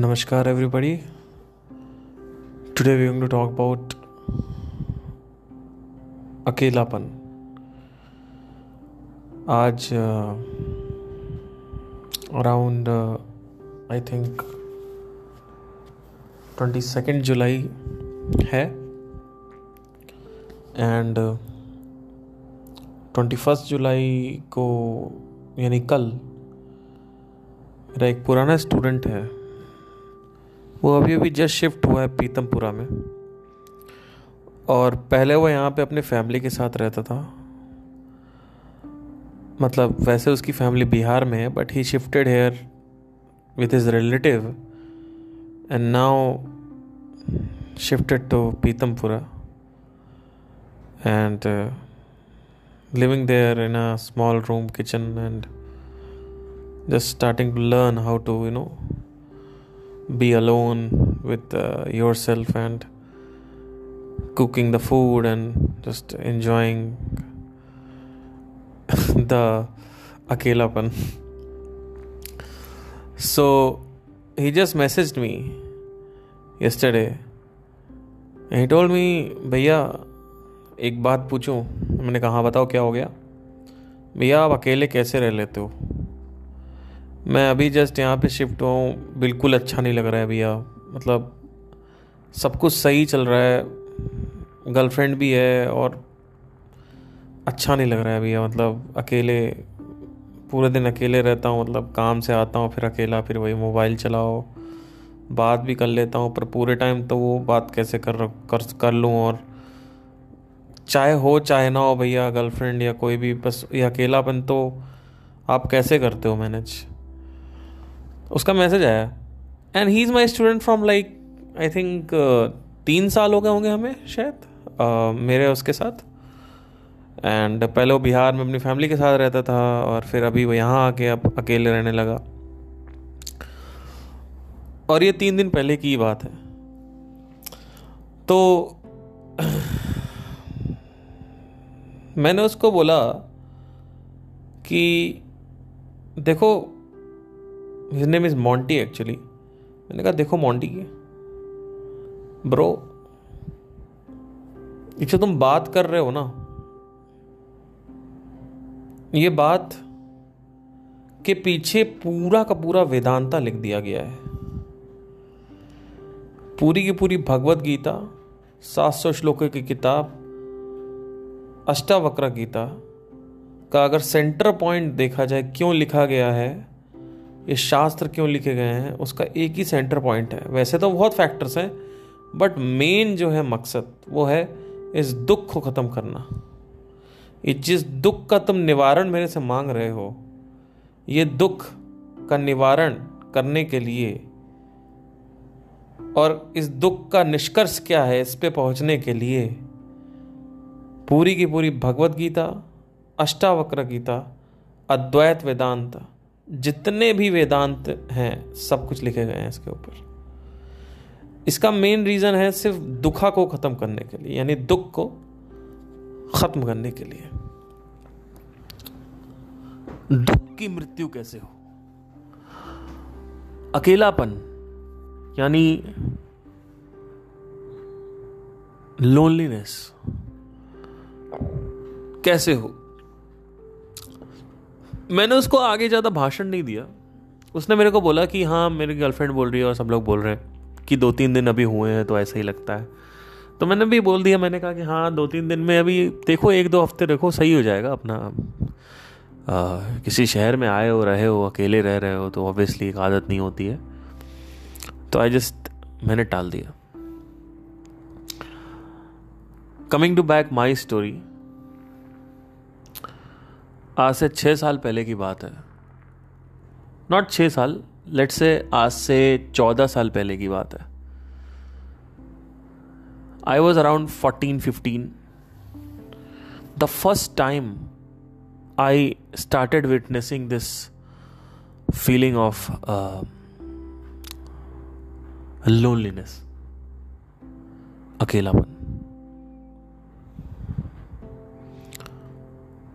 Everybody. Today we're going to talk about अकेलापन। आज around I think twenty second July है। And twenty first जुलाई को, यानी कल, मेरा एक पुराना स्टूडेंट है। वो अभी अभी जस्ट शिफ्ट हुआ है पीतमपुरा में। और पहले वो यहाँ पे अपने फैमिली के साथ रहता था। मतलब वैसे उसकी फैमिली बिहार में है but he shifted here with his relative and now shifted to Pitampura. And living there in a small room kitchen and just starting to learn how to you know be alone with uh, yourself and cooking the food and just enjoying the akelapan. so he just messaged me yesterday and he told me भैया एक बात पूछूँ मैंने कहा हाँ, बताओ क्या हो गया भैया आप अकेले कैसे रह लेते हो मैं अभी जस्ट यहाँ पे शिफ्ट हुआ हूँ। बिल्कुल अच्छा नहीं लग रहा है भैया मतलब सब कुछ सही चल रहा है। गर्लफ्रेंड भी है और अच्छा नहीं लग रहा है भैया मतलब अकेले, पूरे दिन अकेले रहता हूँ। मतलब काम से आता हूँ, फिर अकेला, फिर वही मोबाइल चलाओ। बात भी कर लेता हूँ, पर पूरे टाइम तो वो बात कैसे कर कर कर लूँ और चाहे हो, चाहे ना हो भैया गर्लफ्रेंड या कोई भी, बस ये अकेलापन तो आप कैसे करते हो मैनेज उसका मैसेज आया। And he is my student from like I think तीन साल हो गए होंगे हमें शायद uh, मेरे उसके साथ। एंड पहले वो बिहार में अपनी फैमिली के साथ रहता था और फिर अभी वो यहाँ आके अब अकेले रहने लगा। और ये तीन दिन पहले की बात है। तो मैंने उसको बोला कि देखो his name is Monty actually मैंने कहा, देखो मॉन्टी की। ब्रो इसे तुम बात कर रहे हो ना? ये बात के पीछे पूरा का पूरा वेदांता लिख दिया गया है। पूरी की पूरी भगवत गीता सात सौ श्लोकों की किताब, अष्टावक्र गीता का अगर सेंटर पॉइंट देखा जाए, क्यों लिखा गया है? ये शास्त्र क्यों लिखे गए हैं, उसका एक ही सेंटर पॉइंट है। वैसे तो बहुत फैक्टर्स हैं बट मेन जो है मकसद, वो है इस दुख को ख़त्म करना। ये जिस दुख का तुम निवारण मेरे से मांग रहे हो, ये दुख का निवारण करने के लिए और इस दुख का निष्कर्ष क्या है, इस पे पहुँचने के लिए पूरी की पूरी भगवत गीता, अष्टावक्र गीता, अद्वैत वेदांत जितने भी वेदांत हैं, सब कुछ लिखे गए हैं इसके ऊपर। इसका मेन रीजन है सिर्फ़ दुखा को खत्म करने के लिए, यानी दुख को खत्म करने के लिए। दुख की मृत्यु कैसे हो? अकेलापन, यानी लोनलीनेस कैसे हो? मैंने उसको आगे ज़्यादा भाषण नहीं दिया। उसने मेरे को बोला कि हाँ मेरी गर्लफ्रेंड बोल रही है और सब लोग बोल रहे हैं कि दो तीन दिन अभी हुए हैं तो ऐसा ही लगता है। तो मैंने भी बोल दिया मैंने कहा कि हाँ दो तीन दिन में अभी देखो एक दो हफ़्ते देखो सही हो जाएगा अपना। आ, किसी शहर में आए हो रहे हो अकेले रह रहे हो तो ऑब्वियसली एक आदत नहीं होती है। तो आई जस्ट मैंने टाल दिया। Coming to back my story आज से छः साल पहले की बात है। नॉट छः साल लेट से आज से चौदह साल पहले की बात है। I was around fourteen fifteen the first time I started witnessing this feeling of loneliness अकेलापन।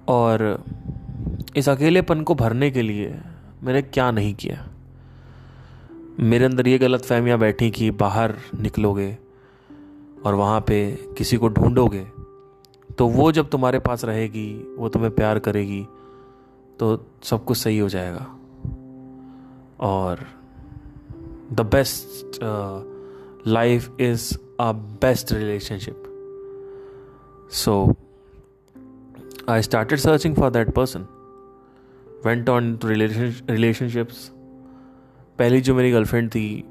और इस अकेलेपन को भरने के लिए मैंने क्या नहीं किया। मेरे अंदर ये गलत फहमियाँ बैठी कि बाहर निकलोगे और वहाँ पे किसी को ढूंढोगे तो वो जब तुम्हारे पास रहेगी, वो तुम्हें प्यार करेगी तो सब कुछ सही हो जाएगा। और the best life is a best relationship so I started searching for that person went on to relationships पहली जो मेरी गर्लफ्रेंड थी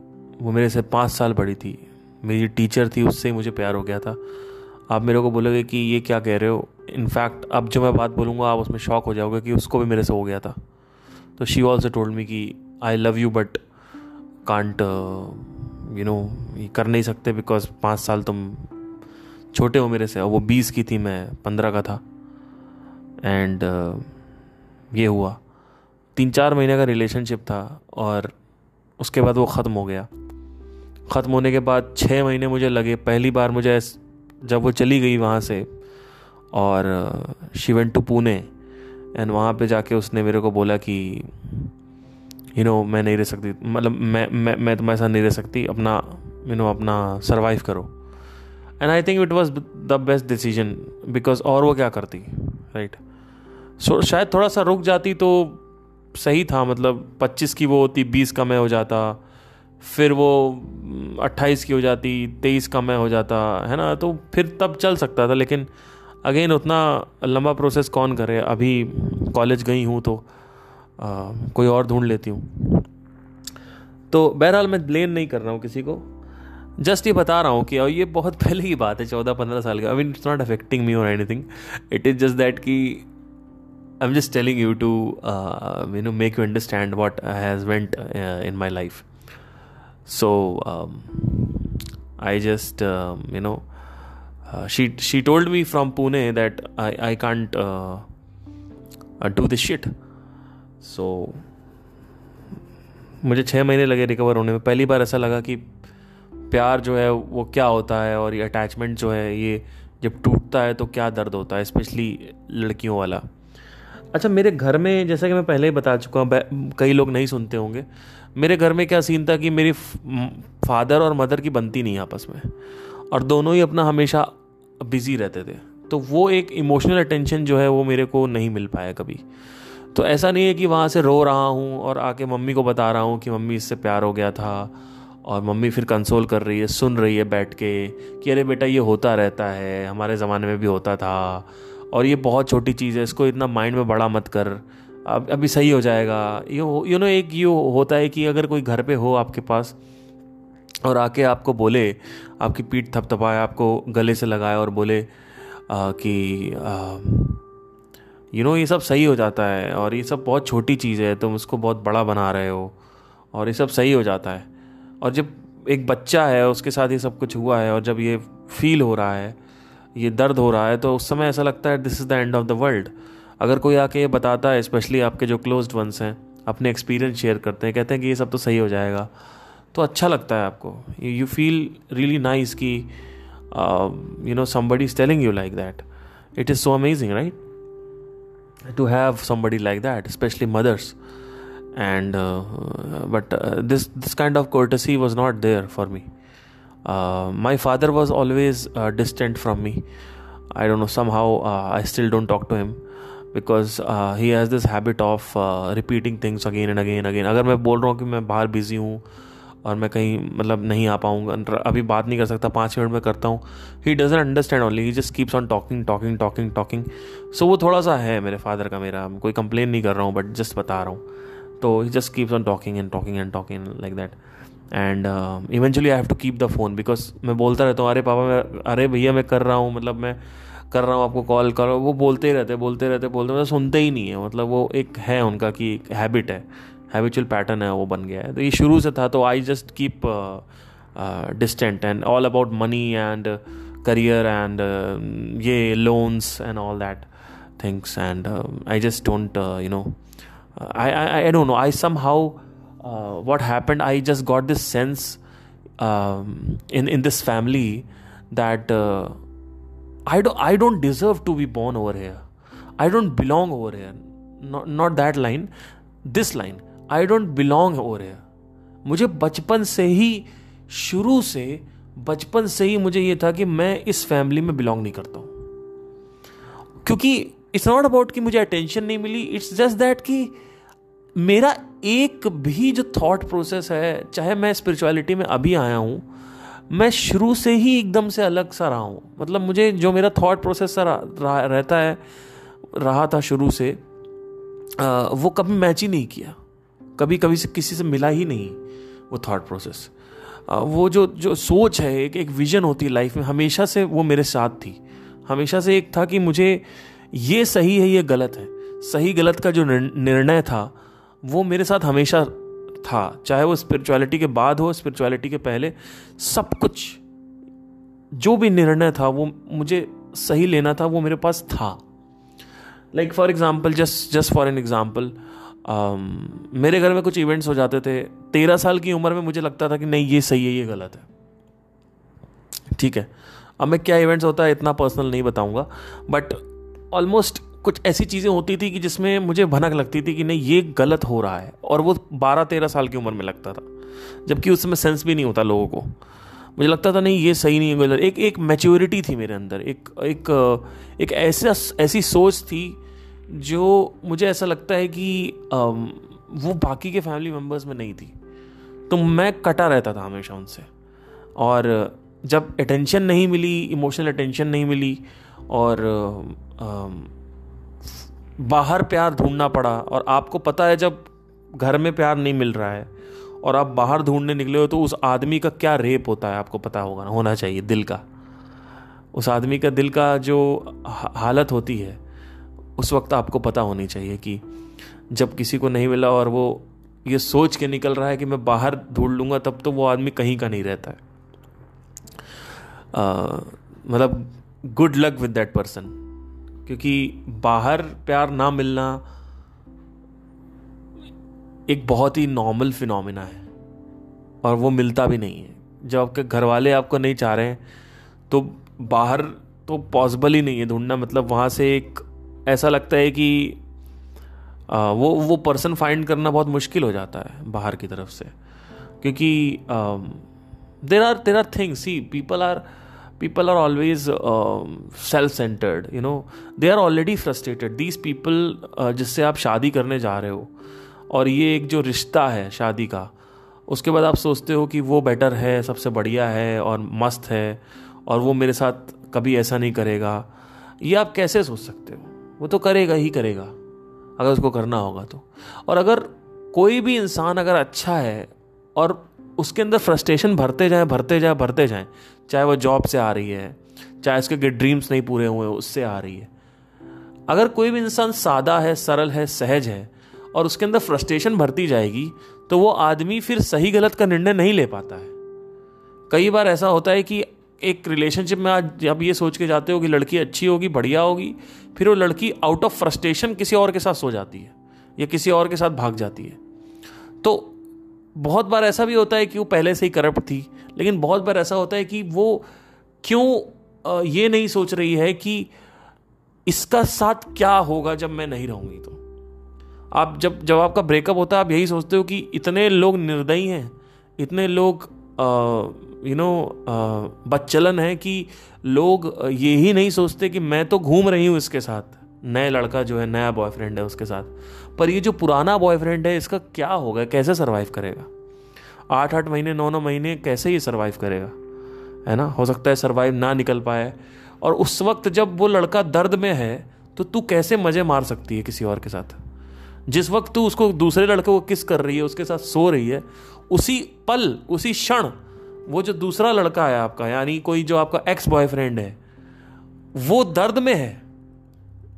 वो मेरे से पाँच साल बड़ी थी। मेरी टीचर थी उससे ही मुझे प्यार हो गया था। आप मेरे को बोलोगे कि ये क्या कह रहे हो? इनफैक्ट अब जो मैं बात बोलूँगा आप उसमें शॉक हो जाओगे कि उसको भी मेरे से हो गया था। तो शी ऑल्सो टोल्ड मी कि I love you but can't you know ये कर नहीं सकते बिकॉज़ पाँच साल तुम छोटे हो मेरे से। और वो बीस की थी मैं पंद्रह का था। एंड uh, ये हुआ। तीन चार महीने का रिलेशनशिप था और उसके बाद वो ख़त्म हो गया। ख़त्म होने के बाद छः महीने मुझे लगे। पहली बार मुझे जब वो चली गई वहाँ से और she went to Pune and वहाँ पे जाके उसने मेरे को बोला कि यू नो मैं नहीं रह सकती। मतलब मैं मैं मैं तुम्हारे साथ नहीं रह सकती। अपना यू नो अपना सर्वाइव करो। And I think it was the best decision because और वो क्या करती राइट सो शायद थोड़ा सा रुक जाती तो सही था मतलब पच्चीस की वो होती बीस का मैं हो जाता फिर वो अट्ठाईस की हो जाती तेईस का मैं हो जाता है ना? तो फिर तब चल सकता था लेकिन अगेन उतना लंबा प्रोसेस कौन करे? अभी कॉलेज गई हूँ तो आ, कोई और ढूंढ लेती हूँ। तो बहरहाल मैं ब्लेम नहीं कर रहा हूँ किसी को। जस्ट ये बता रहा हूँ कि और ये बहुत पहले की बात है चौदह पंद्रह साल का। I mean it's not affecting me और anything it is just that कि I am just telling you to you know make you understand what has went in my life so I just you know she she told me from Pune that I I can't do this shit सो मुझे छः महीने लगे recover होने में। पहली बार ऐसा लगा कि प्यार जो है, वो क्या होता है और ये अटैचमेंट जो है, ये जब टूटता है तो क्या दर्द होता है स्पेशली लड़कियों वाला। अच्छा मेरे घर में, जैसा कि मैं पहले ही बता चुका हूँ कई लोग नहीं सुनते होंगे। मेरे घर में क्या सीन था कि मेरी फादर और मदर की बनती नहीं आपस में। और दोनों ही अपना हमेशा बिज़ी रहते थे। तो वो एक इमोशनल अटेंशन जो है, वो मेरे को नहीं मिल पाया कभी। तो ऐसा नहीं है कि वहाँ से रो रहा हूँ और आके मम्मी को बता रहा हूँ कि मम्मी इससे प्यार हो गया था और मम्मी फिर कंसोल कर रही है, सुन रही है बैठ के कि अरे बेटा ये होता रहता है, हमारे ज़माने में भी होता था। और ये बहुत छोटी चीज़ है इसको इतना माइंड में बड़ा मत कर। अब अभी सही हो जाएगा। ये यू नो एक ये होता है कि अगर कोई घर पे हो आपके पास और आके आपको बोले आपकी पीठ थपथपाए आपको गले से लगाए और बोले आ, कि यू नो ये सब सही हो जाता है और ये सब बहुत छोटी चीज़ है तुम उसको बहुत बड़ा बना रहे हो और ये सब सही हो जाता है। और जब एक बच्चा है उसके साथ ये सब कुछ हुआ है और जब ये फील हो रहा है ये दर्द हो रहा है तो उस समय ऐसा लगता है this is the end of the world अगर कोई आके ये बताता है स्पेशली आपके जो क्लोज वंस हैं अपने एक्सपीरियंस शेयर करते हैं कहते हैं कि ये सब तो सही हो जाएगा तो अच्छा लगता है आपको। यू फील रियली नाइस कि you know somebody is telling you like that it is so amazing right to have somebody like that specially mothers uh, this this kind of courtesy was not there for me. Uh, my father was always uh, distant from me. I don't know, somehow uh, I still don't talk to him because uh, he has this habit of uh, repeating things again and again again. अगर मैं बोल रहा हूँ कि मैं बाहर busy हूँ और मैं कहीं मतलब नहीं आ पाऊँगा अभी बात नहीं कर सकता पाँच मिनट में करता हूँ he doesn't understand only he just keeps on talking talking talking talking so वो थोड़ा सा है मेरे फादर का मेरा कोई कंप्लेन नहीं कर रहा हूँ बट जस्ट बता रहा हूँ तो he just keeps on talking and talking and talking like that and eventually I have to keep the phone because मैं बोलता रहता हूँ, अरे पापा, मैं, अरे भैया, मैं कर रहा हूँ मतलब मैं कर रहा हूँ, आपको कॉल करो। वो बोलते ही रहते, बोलते रहते, बोलते मतलब सुनते ही नहीं है। मतलब वो एक है उनका कि एक हैबिट है हैबिचुअल पैटर्न है, वो बन गया है। तो ये शुरू से था तो I just keep distant and all about money and career and ये loans and all that things and I just don't you know I I don't know I somehow uh, what happened i just got this sense um, in in this family that uh, i don't i don't deserve to be born over here i don't belong over here not not that line this line i don't belong over here मुझे बचपन से ही शुरू से बचपन से ही मुझे ये था कि मैं इस फैमिली में बिलोंग नहीं करता हूँ क्योंकि इट्स नॉट अबाउट कि मुझे अटेंशन नहीं मिली इट्स जस्ट दैट कि मेरा एक भी जो थॉट प्रोसेस है, चाहे मैं स्पिरिचुअलिटी में अभी आया हूँ, मैं शुरू से ही एकदम से अलग सा रहा हूँ। मतलब मुझे जो मेरा थॉट प्रोसेस रहता है, रहा था शुरू से वो कभी मैच ही नहीं किया। कभी कभी से किसी से मिला ही नहीं वो थॉट प्रोसेस वो जो जो सोच है, एक एक विजन होती है लाइफ में, हमेशा से वो मेरे साथ थी। हमेशा से एक था कि मुझे ये सही है, ये गलत है। सही गलत का जो निर्णय था वो मेरे साथ हमेशा था, चाहे वो स्पिरिचुअलिटी के बाद हो स्पिरिचुअलिटी के पहले, सब कुछ, जो भी निर्णय था, वो मुझे सही लेना था, वो मेरे पास था। Like for example just just for an example मेरे घर में कुछ इवेंट्स हो जाते थे। तेरह साल की उम्र में मुझे लगता था कि नहीं, ये सही है, ये गलत है। ठीक है। अब मैं क्या इवेंट्स होता है, इतना पर्सनल नहीं बताऊँगा। बट ऑलमोस्ट कुछ ऐसी चीज़ें होती थी कि जिसमें मुझे भनक लगती थी कि नहीं, ये गलत हो रहा है। और वो बारह तेरह साल की उम्र में लगता था, जबकि उस समय सेंस भी नहीं होता लोगों को। मुझे लगता था नहीं, ये सही नहीं है एक एक मैच्योरिटी थी मेरे अंदर, एक एक एक ऐसा, ऐसी सोच थी जो मुझे ऐसा लगता है कि वो बाकी के फैमिली मेंबर्स में नहीं थी। तो मैं कटा रहता था हमेशा उनसे। और जब अटेंशन नहीं मिली इमोशनल अटेंशन नहीं मिली, और बाहर प्यार ढूंढना पड़ा और आपको पता है जब घर में प्यार नहीं मिल रहा है और आप बाहर ढूँढने निकले हो तो उस आदमी का क्या रेप होता है आपको पता होगा ना, होना चाहिए दिल का। उस आदमी का दिल का जो हालत होती है, उस वक्त आपको पता होनी चाहिए कि जब किसी को नहीं मिला और वो ये सोच के निकल रहा है कि मैं बाहर ढूंढ लूँगा, तब तो वो आदमी कहीं का नहीं रहता है। मतलब good luck with that person क्योंकि बाहर प्यार ना मिलना एक बहुत ही नॉर्मल फिनोमिना है और वो मिलता भी नहीं है। जब आपके घर वाले आपको नहीं चाह रहे हैं तो बाहर तो पॉसिबल ही नहीं है ढूंढना। मतलब वहाँ से एक ऐसा लगता है कि आ, वो वो पर्सन फाइंड करना बहुत मुश्किल हो जाता है बाहर की तरफ़ से। क्योंकि there are there are things see people are people are always uh, self-centered you know. They are already frustrated. These people uh, जिससे आप शादी करने जा रहे हो और ये एक जो रिश्ता है शादी का उसके बाद आप सोचते हो कि वो बेटर है सबसे बढ़िया है और मस्त है और वो मेरे साथ कभी ऐसा नहीं करेगा। ये आप कैसे सोच सकते हो? वो तो करेगा ही करेगा अगर उसको करना होगा तो। और अगर कोई भी इंसान अगर अच्छा है और उसके अंदर फ्रस्ट्रेशन भरते जाए भरते जाए भरते जाए चाहे वो जॉब से आ रही है, चाहे उसके ड्रीम्स नहीं पूरे हुए, उससे आ रही है। अगर कोई भी इंसान सादा है, सरल है, सहज है, और उसके अंदर फ्रस्ट्रेशन भरती जाएगी तो वो आदमी फिर सही गलत का निर्णय नहीं ले पाता है। कई बार ऐसा होता है कि एक रिलेशनशिप में आज जब ये सोच के जाते हो कि लड़की अच्छी होगी, बढ़िया होगी, फिर वो लड़की आउट ऑफ़ फ्रस्ट्रेशन किसी और के साथ सो जाती है, या किसी और के साथ भाग जाती है। तो बहुत बार ऐसा भी होता है कि वो पहले से ही करप्ट थी, लेकिन बहुत बार ऐसा होता है कि वो क्यों ये नहीं सोच रही है कि इसका साथ क्या होगा जब मैं नहीं रहूँगी तो। आप जब जब आपका ब्रेकअप होता है, आप यही सोचते हो कि इतने लोग निर्दयी हैं, इतने लोग यू नो बच्चलन है कि लोग ये ही नहीं सोचते कि मैं तो घूम रही हूँ इसके साथ। नए लड़का जो है, नया बॉयफ्रेंड है उसके साथ। पर ये जो पुराना बॉयफ्रेंड है, इसका क्या होगा? कैसे सर्वाइव करेगा? आठ आठ महीने नौ नौ महीने कैसे ये सर्वाइव करेगा? है ना? हो सकता है सर्वाइव ना निकल पाए। और उस वक्त जब वो लड़का दर्द में है तो तू कैसे मज़े मार सकती है किसी और के साथ? जिस वक्त तू उसको दूसरे लड़के को किस कर रही है, उसके साथ सो रही है, उसी पल, उसी क्षण वो जो दूसरा लड़का है आपका, यानी कोई जो आपका एक्स बॉयफ्रेंड है, वो दर्द में है।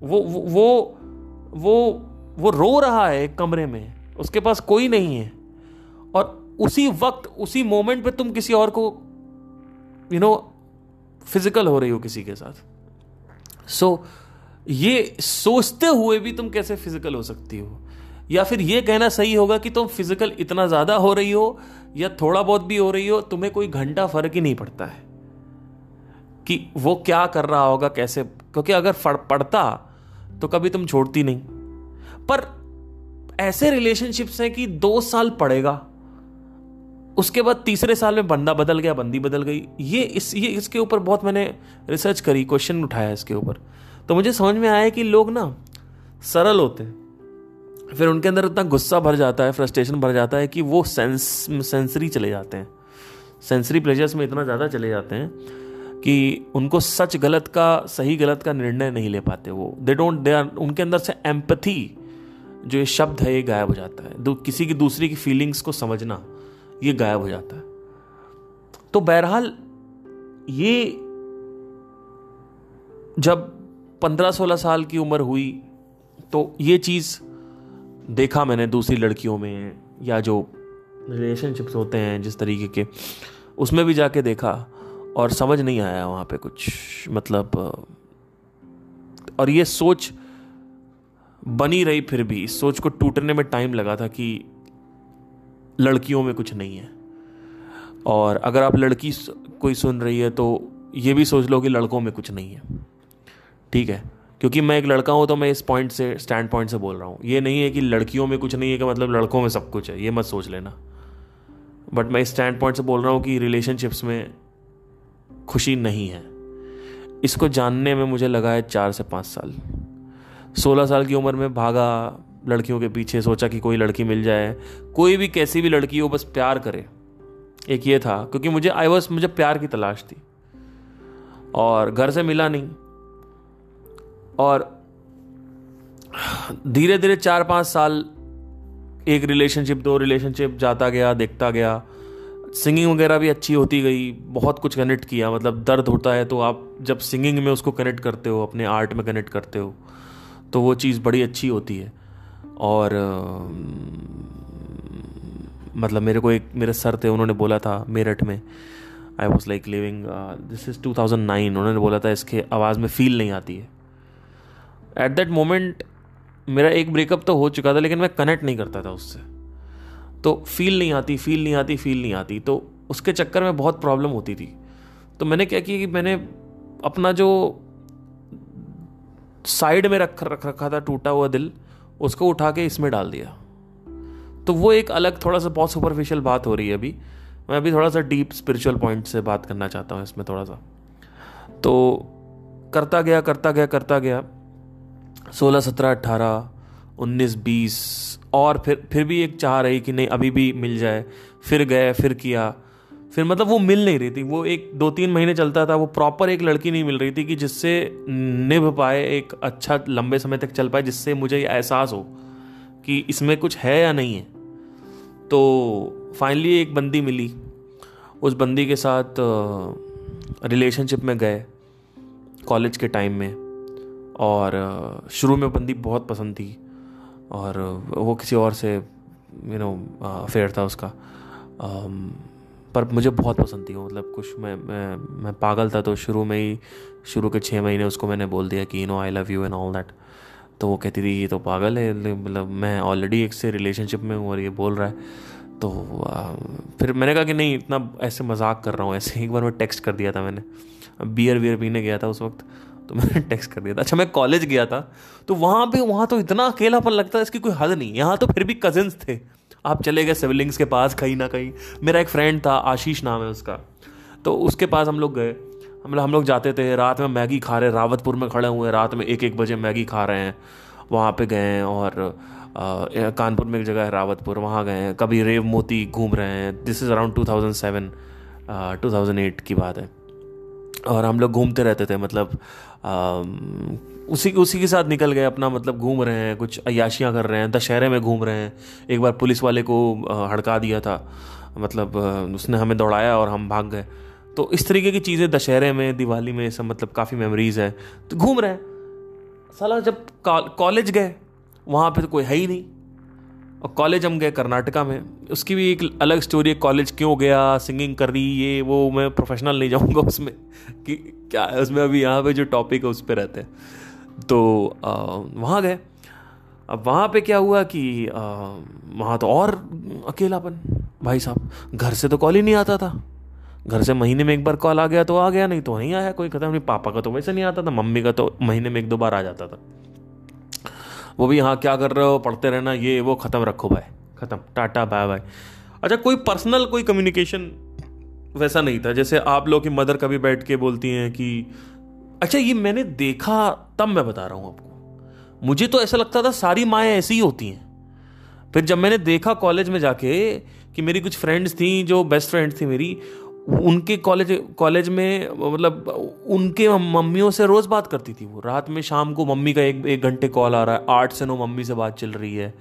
वो वो वो वो रो रहा है कमरे में उसके पास कोई नहीं है। और उसी वक्त उसी मोमेंट पे तुम किसी और को यू नो फ़िज़िकल हो रही हो किसी के साथ। सो so, ये सोचते हुए भी तुम कैसे फ़िज़िकल हो सकती हो? या फिर ये कहना सही होगा कि तुम फ़िज़िकल इतना ज़्यादा हो रही हो या थोड़ा बहुत भी हो रही हो तुम्हें कोई घंटा फ़र्क ही नहीं पड़ता है। कि वो क्या कर रहा होगा कैसे? क्योंकि अगर पड़ता तो कभी तुम छोड़ती नहीं। पर ऐसे रिलेशनशिप्स हैं कि दो साल पड़ेगा, उसके बाद तीसरे साल में बंदा बदल गया, बंदी बदल गई। ये इस, ये इसके ऊपर बहुत मैंने रिसर्च करी क्वेश्चन उठाया इसके ऊपर। तो मुझे समझ में आया कि लोग ना सरल होते हैं। फिर उनके अंदर इतना गुस्सा भर जाता है फ्रस्ट्रेशन भर जाता है कि वो सेंस सेंसरी चले जाते हैं। सेंसरी प्लेजर्स में इतना ज़्यादा चले जाते हैं। कि उनको सच गलत का, सही गलत का निर्णय नहीं ले पाते वो। दे डोंट दे आर उनके अंदर से एम्पथी जो ये शब्द है, ये गायब हो जाता है। किसी की दूसरी की फीलिंग्स को समझना, ये गायब हो जाता है। तो बहरहाल, ये जब पंद्रह सोलह साल की उम्र हुई तो ये चीज़ देखा मैंने दूसरी लड़कियों में, या जो रिलेशनशिप्स होते हैं जिस तरीके के, उसमें भी जाके देखा। और समझ नहीं आया वहाँ पे कुछ मतलब और ये सोच बनी रही फिर भी। इस सोच को टूटने में टाइम लगा था कि लड़कियों में कुछ नहीं है। और अगर आप लड़की कोई सुन रही है तो ये भी सोच लो कि लड़कों में कुछ नहीं है। ठीक है? क्योंकि मैं एक लड़का हूँ तो मैं इस पॉइंट से स्टैंड पॉइंट से बोल रहा हूँ। ये नहीं है कि लड़कियों में कुछ नहीं है कि मतलब लड़कों में सब कुछ है, ये मत सोच लेना। बट मैं इस स्टैंड पॉइंट से बोल रहा हूँ कि रिलेशनशिप्स में खुशी नहीं है। इसको जानने में मुझे लगा है चार से पाँच साल। सोलह साल की उम्र में भागा, लड़कियों के पीछे सोचा कि कोई लड़की मिल जाए। कोई भी कैसी भी लड़की हो, बस प्यार करे। एक ये था, क्योंकि मुझे आई वॉज़ मुझे प्यार की तलाश थी। और घर से मिला नहीं। और धीरे धीरे चार पाँच साल एक रिलेशनशिप दो रिलेशनशिप जाता गया, देखता गया। सिंगिंग वगैरह भी अच्छी होती गई, बहुत कुछ कनेक्ट किया। मतलब दर्द होता है तो आप जब सिंगिंग में उसको कनेक्ट करते हो, अपने आर्ट में कनेक्ट करते हो तो वो चीज़ बड़ी अच्छी होती है। और मतलब मेरे को एक, मेरे सर थे, उन्होंने बोला था मेरठ में I was like living this is 2009 उन्होंने बोला था इसके आवाज़ में फील नहीं आती है। एट दैट मोमेंट मेरा एक ब्रेकअप तो हो चुका था, लेकिन मैं कनेक्ट नहीं करता था उससे। तो फील नहीं आती फील नहीं आती फील नहीं आती। तो उसके चक्कर में बहुत प्रॉब्लम होती थी। तो मैंने क्या किया कि मैंने अपना जो साइड में रख रख, रखा था, टूटा हुआ दिल, उसको उठा के इसमें डाल दिया। तो वो एक अलग थोड़ा सा बहुत सुपरफिशियल बात हो रही है अभी। मैं अभी थोड़ा सा डीप स्पिरिचुअल पॉइंट से बात करना चाहता हूँ इसमें थोड़ा सा। तो करता गया करता गया करता गया। सोलह, सत्रह अट्ठारह उन्नीस बीस, और फिर फिर भी एक चाह रही कि नहीं, अभी भी मिल जाए। फिर गए फिर किया। फिर मतलब वो मिल नहीं रही थी। वो एक दो तीन महीने चलता था, वो प्रॉपर एक लड़की नहीं मिल रही थी कि जिससे निभ पाए, एक अच्छा लंबे समय तक चल पाए, जिससे मुझे एहसास हो कि इसमें कुछ है या नहीं है। तो फाइनली एक बंदी मिली। उस बंदी के साथ रिलेशनशिप में गए कॉलेज के टाइम में। और शुरू में बंदी बहुत पसंद थी। और वो किसी और से यू नो अफेयर था उसका। um, पर मुझे बहुत पसंद थी मतलब कुछ मैं मैं मैं पागल था तो शुरू में ही शुरू के छः महीने उसको मैंने बोल दिया कि you know I love you and all that तो वो कहती थी ये तो पागल है मतलब मैं ऑलरेडी एक से रिलेशनशिप में हूँ और ये बोल रहा है। तो आ, फिर मैंने कहा कि नहीं इतना ऐसे मज़ाक कर रहा हूँ ऐसे एक बार मैं टेक्स्ट कर दिया था मैंने। बियर वियर पीने गया था उस वक्त। तो मैंने टेक्स्ट कर दिया था। अच्छा मैं कॉलेज गया था तो वहाँ पे वहाँ तो इतना अकेलापन लगता है इसकी कोई हद नहीं। यहाँ तो फिर भी कजिन्स थे। आप चले गए सिवलिंग्स के पास कहीं ना कहीं। मेरा एक फ्रेंड था आशीष नाम है उसका। तो उसके पास हम लोग गए। हम लोग हम लोग जाते थे रात में मैगी खा रहे रावतपुर में खड़े हुए रात में एक एक बजे मैगी खा रहे हैं। वहाँ पे गए हैं और आ, कानपुर में एक जगह है रावतपुर वहाँ गए हैं। कभी रेव मोती घूम रहे हैं। This is around two thousand की बात है। और हम लोग घूमते रहते थे मतलब उसी उसी के साथ निकल गए, अपना मतलब घूम रहे हैं, कुछ अयाशियाँ कर रहे हैं, दशहरे में घूम रहे हैं। एक बार पुलिस वाले को हड़का दिया था। मतलब उसने हमें दौड़ाया और हम भाग गए। तो इस तरीके की चीज़ें दशहरे में, दिवाली में सब मतलब काफ़ी मेमोरीज है। तो घूम रहे हैं। साला जब कॉलेज गए, वहाँ पर तो कोई है ही नहीं। और कॉलेज हम गए कर्नाटका में। उसकी भी एक अलग स्टोरी है कॉलेज क्यों गया सिंगिंग कर रही, ये, वो, मैं प्रोफेशनल नहीं जाऊँगा उसमें। कि क्या है उसमें अभी यहाँ पे जो टॉपिक है, उस पर रहते हैं। तो वहाँ गए। अब वहाँ पे क्या हुआ कि वहाँ तो और अकेलापन। भाई साहब, घर से तो कॉल ही नहीं आता था। घर से महीने में एक बार कॉल आ गया तो आ गया, नहीं तो नहीं आया कोई, खत्म। नहीं पापा का तो वैसे नहीं आता था, मम्मी का तो महीने में एक दो बार आ जाता था। वो भी हाँ क्या कर रहे हो? पढ़ते रहना, ये, वो, ख़त्म रखो भाई। ख़त्म। टाटा बाय बाय अच्छा कोई पर्सनल कोई कम्युनिकेशन वैसा नहीं था? जैसे आप लोग की मदर कभी बैठ के बोलती हैं कि अच्छा ये मैंने देखा, तब मैं बता रहा हूँ आपको। मुझे तो ऐसा लगता था सारी माएँ ऐसी ही होती हैं। फिर जब मैंने देखा कॉलेज में जाके कि मेरी कुछ फ्रेंड्स थी, जो बेस्ट फ्रेंड्स थी मेरी उनके कॉलेज कॉलेज में मतलब उनके मम्मियों से रोज़ बात करती थी वो। रात में शाम को मम्मी का एक एक घंटे कॉल आ रहा है। आठ से नौ मम्मी से बात चल रही है।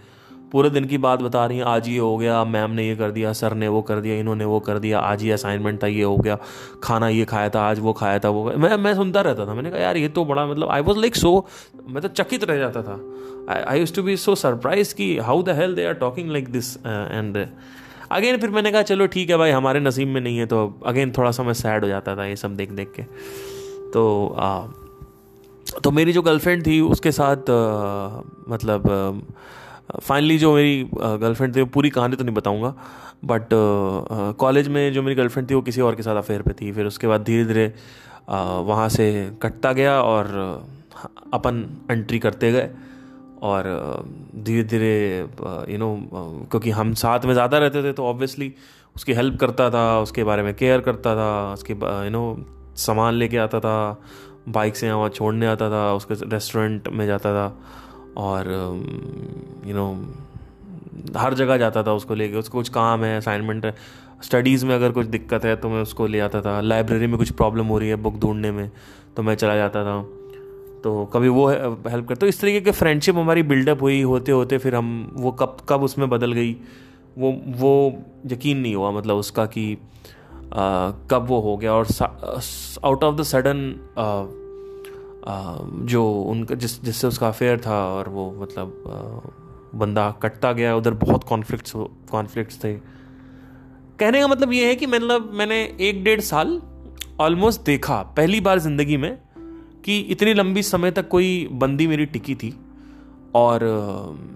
पूरे दिन की बात बता रही हैं, आज ये हो गया मैम ने ये कर दिया सर ने वो कर दिया, इन्होंने वो कर दिया, आज ये असाइनमेंट था, ये हो गया, खाना ये खाया था, आज वो खाया था, वो, मैं मैं सुनता रहता था, मैंने कहा, यार, ये तो बड़ा मतलब आई वॉज़ लाइक सो मैं तो चकित रह जाता था। I use to be so surprise कि how the hell they are talking like this and again फिर मैंने कहा चलो ठीक है भाई हमारे नसीब में नहीं है। तो अगेन थोड़ा सा मैं सैड हो जाता था ये सब देख देख के। तो आ, तो मेरी जो गर्लफ्रेंड थी उसके साथ आ, मतलब फाइनली जो मेरी गर्लफ्रेंड थी वो पूरी कहानी तो नहीं बताऊँगा बट कॉलेज में जो मेरी गर्लफ्रेंड थी वो किसी और के साथ अफेयर पे थी। फिर उसके बाद धीरे धीरे वहाँ से कटता गया और अपन एंट्री करते गए। और धीरे धीरे यू नो क्योंकि हम साथ में ज़्यादा रहते थे तो ऑब्वियसली उसकी हेल्प करता था, उसके बारे में केयर करता था, उसके यू नो सामान लेके आता था बाइक से वहाँ छोड़ने आता था, उसके रेस्टोरेंट में जाता था और यू नो हर जगह जाता था उसको लेके, उसको कुछ काम है असाइनमेंट है। स्टडीज़ में अगर कुछ दिक्कत है तो मैं उसको ले आता था। लाइब्रेरी में कुछ प्रॉब्लम हो रही है बुक ढूँढने में तो मैं चला जाता था। तो कभी वो हेल्प करते तो इस तरीके की फ्रेंडशिप हमारी बिल्डअप हुई होते होते फिर हम वो कब कब उसमें बदल गई वो वो यकीन नहीं हुआ मतलब उसका कि कब वो हो गया और आउट ऑफ़ द सडन जो उनका जिस जिससे उसका अफेयर था और वो मतलब आ, बंदा कटता गया उधर बहुत कॉन्फ्लिक्ट्स कॉन्फ्लिक्ट्स थे। कहने का मतलब ये है कि मतलब मैंने एक डेढ़ साल ऑलमोस्ट देखा पहली बार ज़िंदगी में कि इतनी लंबी समय तक कोई बंदी मेरी टिकी थी और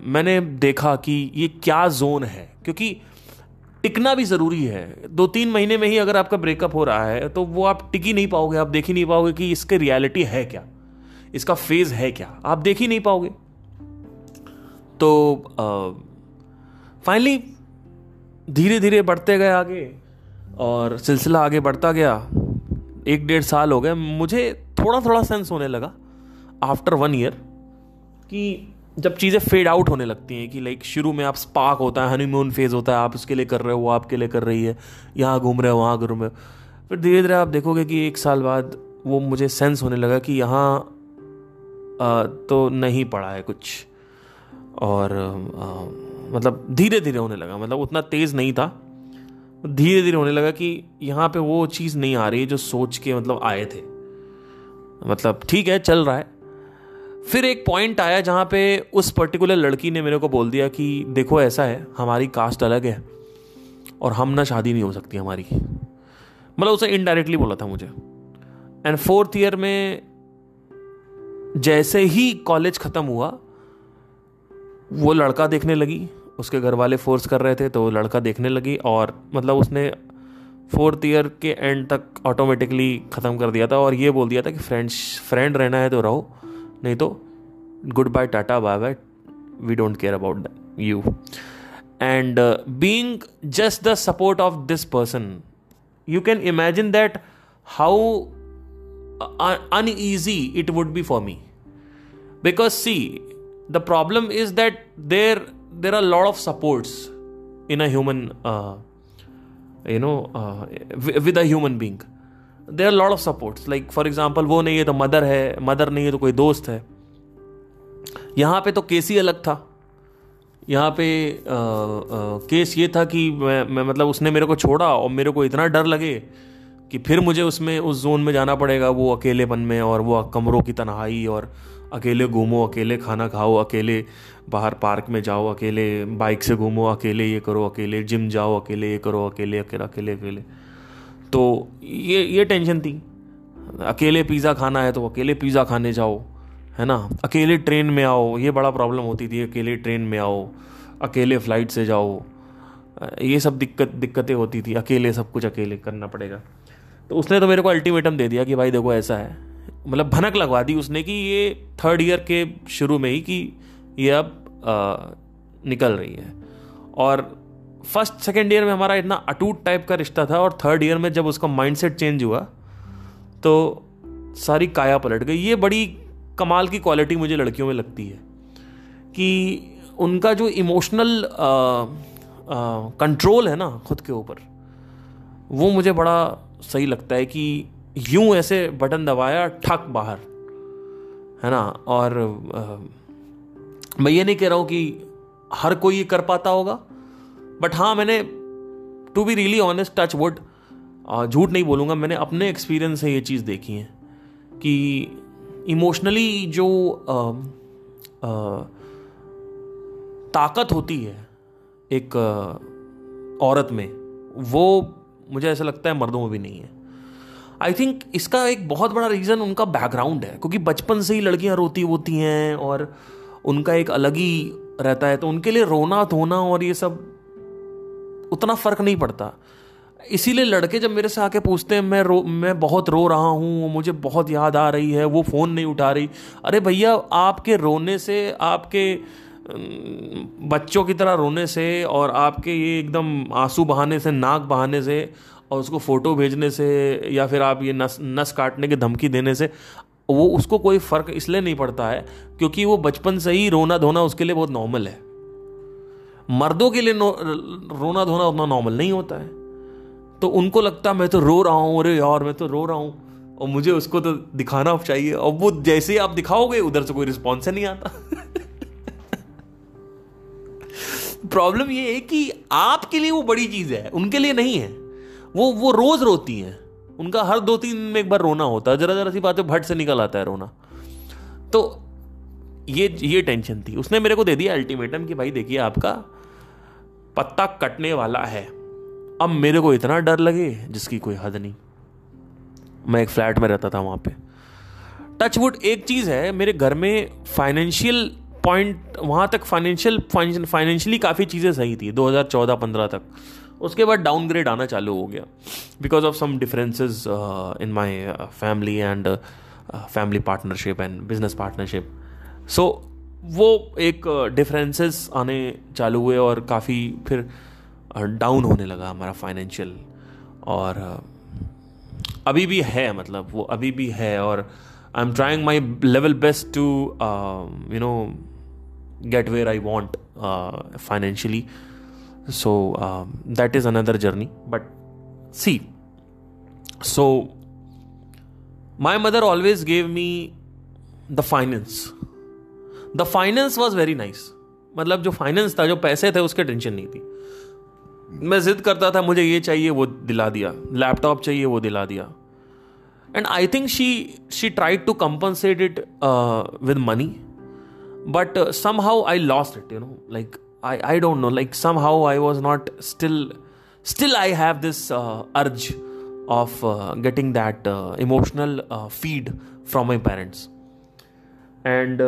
मैंने देखा कि ये क्या जोन है, क्योंकि टिकना भी ज़रूरी है। दो तीन महीने में ही अगर आपका ब्रेकअप हो रहा है तो वो आप टिक ही नहीं पाओगे, आप देख ही नहीं पाओगे कि इसके रियलिटी है क्या, इसका फ़ेज़ है क्या, आप देख ही नहीं पाओगे। तो फाइनली धीरे धीरे बढ़ते गए आगे और सिलसिला आगे बढ़ता गया। एक डेढ़ साल हो गए। मुझे थोड़ा थोड़ा सेंस होने लगा आफ्टर वन ईयर कि जब चीज़ें फेड आउट होने लगती हैं कि लाइक शुरू में आप स्पार्क होता है हनीमून फ़ेज़ होता है आप उसके लिए कर रहे हो वो आपके लिए कर रही है यहाँ घूम रहे हो वहाँ घूम रहे हो। फिर धीरे धीरे आप देखोगे कि एक साल बाद वो मुझे सेंस होने लगा कि यहाँ तो नहीं पड़ा है कुछ। और आ, मतलब धीरे धीरे होने लगा मतलब उतना तेज़ नहीं था। धीरे धीरे होने लगा कि यहाँ पे वो चीज़ नहीं आ रही है जो सोच के मतलब आए थे। मतलब ठीक है, चल रहा है। फिर एक पॉइंट आया जहाँ पे उस पर्टिकुलर लड़की ने मेरे को बोल दिया कि देखो, ऐसा है, हमारी कास्ट अलग है और हम ना शादी नहीं हो सकती हमारी। मतलब उसे इनडायरेक्टली बोला था मुझे। एंड फोर्थ ईयर में जैसे ही कॉलेज ख़त्म हुआ, वो लड़का देखने लगी, उसके घर वाले फोर्स कर रहे थे तो लड़का देखने लगी और मतलब उसने फोर्थ ईयर के एंड तक ऑटोमेटिकली ख़त्म कर दिया था और ये बोल दिया था कि फ्रेंड्स फ्रेंड रहना है तो रहो नहीं तो good bye tata bye bye we don't care about you and being just the support of this person you can imagine that how it would be for me. Because see the problem is that there there are a lot of supports in a human uh, you know with with a human being. There lot of supports like for example वो नहीं है तो mother है mother नहीं है तो कोई दोस्त है. यहाँ पे तो केस ही अलग था. यहाँ पे आ, आ, केस ये था कि मैं, मैं मतलब उसने मेरे को छोड़ा और मेरे को इतना डर लगे कि फिर मुझे उसमें, उस जोन में जाना पड़ेगा, वो अकेलेपन में और वो कमरों की तनहाई और अकेले घूमो, अकेले खाना खाओ, अकेले बाहर पार्क में जाओ, अकेले बाइक से घूमो, अकेले ये करो, अकेले जिम जाओ, अकेले ये करो, अकेले अकेले अकेले अकेले। तो ये ये टेंशन थी। अकेले पिज़्ज़ा खाना है तो अकेले पिज़्ज़ा खाने जाओ, है ना? अकेले ट्रेन में आओ, ये बड़ा प्रॉब्लम होती थी, अकेले ट्रेन में आओ, अकेले फ़्लाइट से जाओ। ये सब दिक्कत, दिक्कतें होती थी, अकेले सब कुछ अकेले करना पड़ेगा। तो उसने तो मेरे को अल्टीमेटम दे दिया कि भाई देखो ऐसा है। मतलब भनक लगवा दी उसने कि ये थर्ड ईयर के शुरू में ही कि ये अब आ, निकल रही है। और फ़र्स्ट सेकेंड ईयर में हमारा इतना अटूट टाइप का रिश्ता था और थर्ड ईयर में जब उसका माइंडसेट चेंज हुआ तो सारी काया पलट गई। ये बड़ी कमाल की क्वालिटी मुझे लड़कियों में लगती है कि उनका जो इमोशनल कंट्रोल है ना खुद के ऊपर वो मुझे बड़ा सही लगता है कि यूँ ऐसे बटन दबाया ठक बाहर। है ना? और आ, मैं ये नहीं कह रहा हूँ कि हर कोई ये कर पाता होगा बट हाँ मैंने to be really honest touch wood झूठ नहीं बोलूँगा मैंने अपने एक्सपीरियंस से ये चीज़ देखी है कि इमोशनली जो आ, आ, ताकत होती है एक आ, औरत में वो मुझे ऐसा लगता है मर्दों में भी नहीं है। आई थिंक इसका एक बहुत बड़ा रीज़न उनका बैकग्राउंड है, क्योंकि बचपन से ही लड़कियाँ रोती होती हैं और उनका एक अलग ही रहता है तो उनके लिए रोना, धोना और ये सब उतना फ़र्क नहीं पड़ता। इसीलिए लड़के जब मेरे से आके पूछते हैं, मैं रो, मैं बहुत रो रहा हूँ, मुझे बहुत याद आ रही है, वो फ़ोन नहीं उठा रही। अरे भैया, आपके रोने से, आपके बच्चों की तरह रोने से और आपके ये एकदम आँसू बहाने से, नाक बहाने से और उसको फ़ोटो भेजने से या फिर आप ये नस नस काटने की धमकी देने से, वो उसको कोई फ़र्क इसलिए नहीं पड़ता है क्योंकि वो बचपन से ही रोना धोना उसके लिए बहुत नॉर्मल है। मर्दों के लिए रोना धोना उतना नॉर्मल नहीं होता है। तो उनको लगता मैं तो रो रहा हूँ, अरे यार, मैं तो रो रहा हूँ। और मुझे उसको तो दिखाना चाहिए। और वो जैसे ही आप दिखाओगे, उधर से कोई रिस्पॉन्स नहीं आता। प्रॉब्लम ये है कि आपके लिए वो बड़ी चीज़ है, उनके लिए नहीं है। वो वो रोज रोती हैं। उनका हर दो तीन में एक बार रोना होता है जरा जरा सी बात भट्ट से निकल आता है रोना। तो ये ये टेंशन थी। उसने मेरे को दे दिया अल्टीमेटम कि भाई देखिए आपका पत्ता कटने वाला है। अब मेरे को इतना डर लगे, जिसकी कोई हद नहीं। मैं एक फ्लैट में रहता था वहाँ पे। टचवुड एक चीज़ है, मेरे घर में फाइनेंशियल पॉइंट वहाँ तक फाइनेंशियल फाइनेंशियली काफ़ी चीज़ें सही थी 2014-15 तक। उसके बाद डाउनग्रेड आना चालू हो गया because of some differences in my family and family partnership and business partnership so वो एक डिफरेंसेस uh, आने चालू हुए और काफ़ी फिर डाउन uh, होने लगा हमारा फाइनेंशियल और uh, अभी भी है मतलब वो अभी भी है और I am trying my level best to you know get where I want financially so um, that is another journey. But see so my mother always gave me the finance. The finance was very nice. मतलब जो finance था जो पैसे थे उसके tension नहीं थी। मैं जिद करता था मुझे ये चाहिए वो दिला दिया। लैपटॉप चाहिए वो दिला दिया। And I think she she tried to compensate it with money but somehow I lost it you know like know. Like somehow I was not still still I have this uh, urge of uh, getting that uh, emotional uh, feed from my parents. And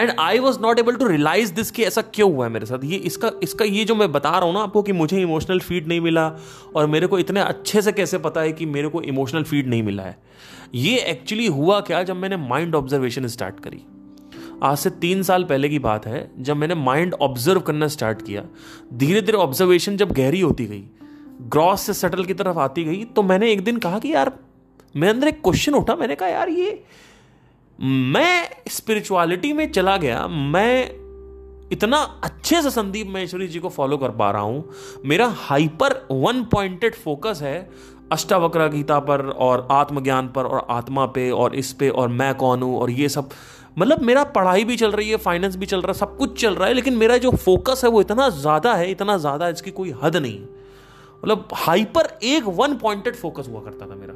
and I was not able to realise this कि ऐसा क्यों हुआ है मेरे साथ। ये इसका इसका ये जो मैं बता रहा हूँ ना आपको कि मुझे इमोशनल फ़ीड नहीं मिला और मेरे को इतने अच्छे से कैसे पता है कि मेरे को इमोशनल फ़ीड नहीं मिला है। ये एक्चुअली हुआ क्या जब मैंने माइंड ऑब्जर्वेशन स्टार्ट करी? आज से तीन साल पहले की बात है, जब मैंने माइंड ऑब्ज़र्व करना स्टार्ट किया। धीरे धीरे ऑब्जर्वेशन जब गहरी होती गई ग्रॉस से सटल की तरफ़ आती गई तो मैंने एक दिन कहा कि यार मेरे अंदर एक क्वेश्चन उठा, मैंने कहा, यार ये, मैं स्पिरिचुअलिटी में चला गया, मैं इतना अच्छे से संदीप महेश्वरी जी को फॉलो कर पा रहा हूँ, मेरा हाइपर वन पॉइंटेड फोकस है अष्टावक्र गीता पर और आत्मज्ञान पर और आत्मा पे और इस पे और मैं कौन हूँ और ये सब मतलब मेरा पढ़ाई भी चल रही है फाइनेंस भी चल रहा है, सब कुछ चल रहा है, लेकिन मेरा जो फोकस है वो इतना ज़्यादा है, इतना ज़्यादा इसकी कोई हद नहीं मतलब हाइपर एक वन पॉइंटेड फोकस हुआ करता था मेरा।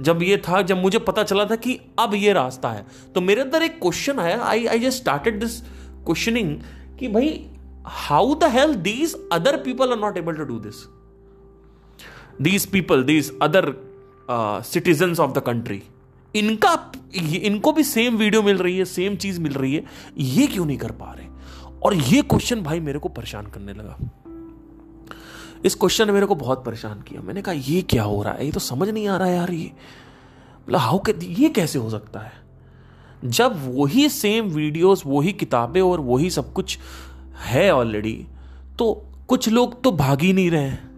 जब ये था, जब मुझे पता चला था कि अब ये रास्ता है। तो मेरे अंदर एक क्वेश्चन आया I I just started this questioning कि भाई how the hell these other people are not able to do this these people these other citizen of the country इनका, इनको भी सेम वीडियो मिल रही है सेम चीज़ मिल रही है। ये क्यों नहीं कर पा रहे? और ये क्वेश्चन भाई मेरे को परेशान करने लगा। इस क्वेश्चन ने मेरे को बहुत परेशान किया। मैंने कहा, ये क्या हो रहा है? ये तो समझ नहीं आ रहा यार ये। मतलब हाउ के ये कैसे हो सकता है? जब वही सेम वीडियोस वही किताबें और वही सब कुछ है ऑलरेडी तो कुछ लोग तो भाग ही नहीं रहे हैं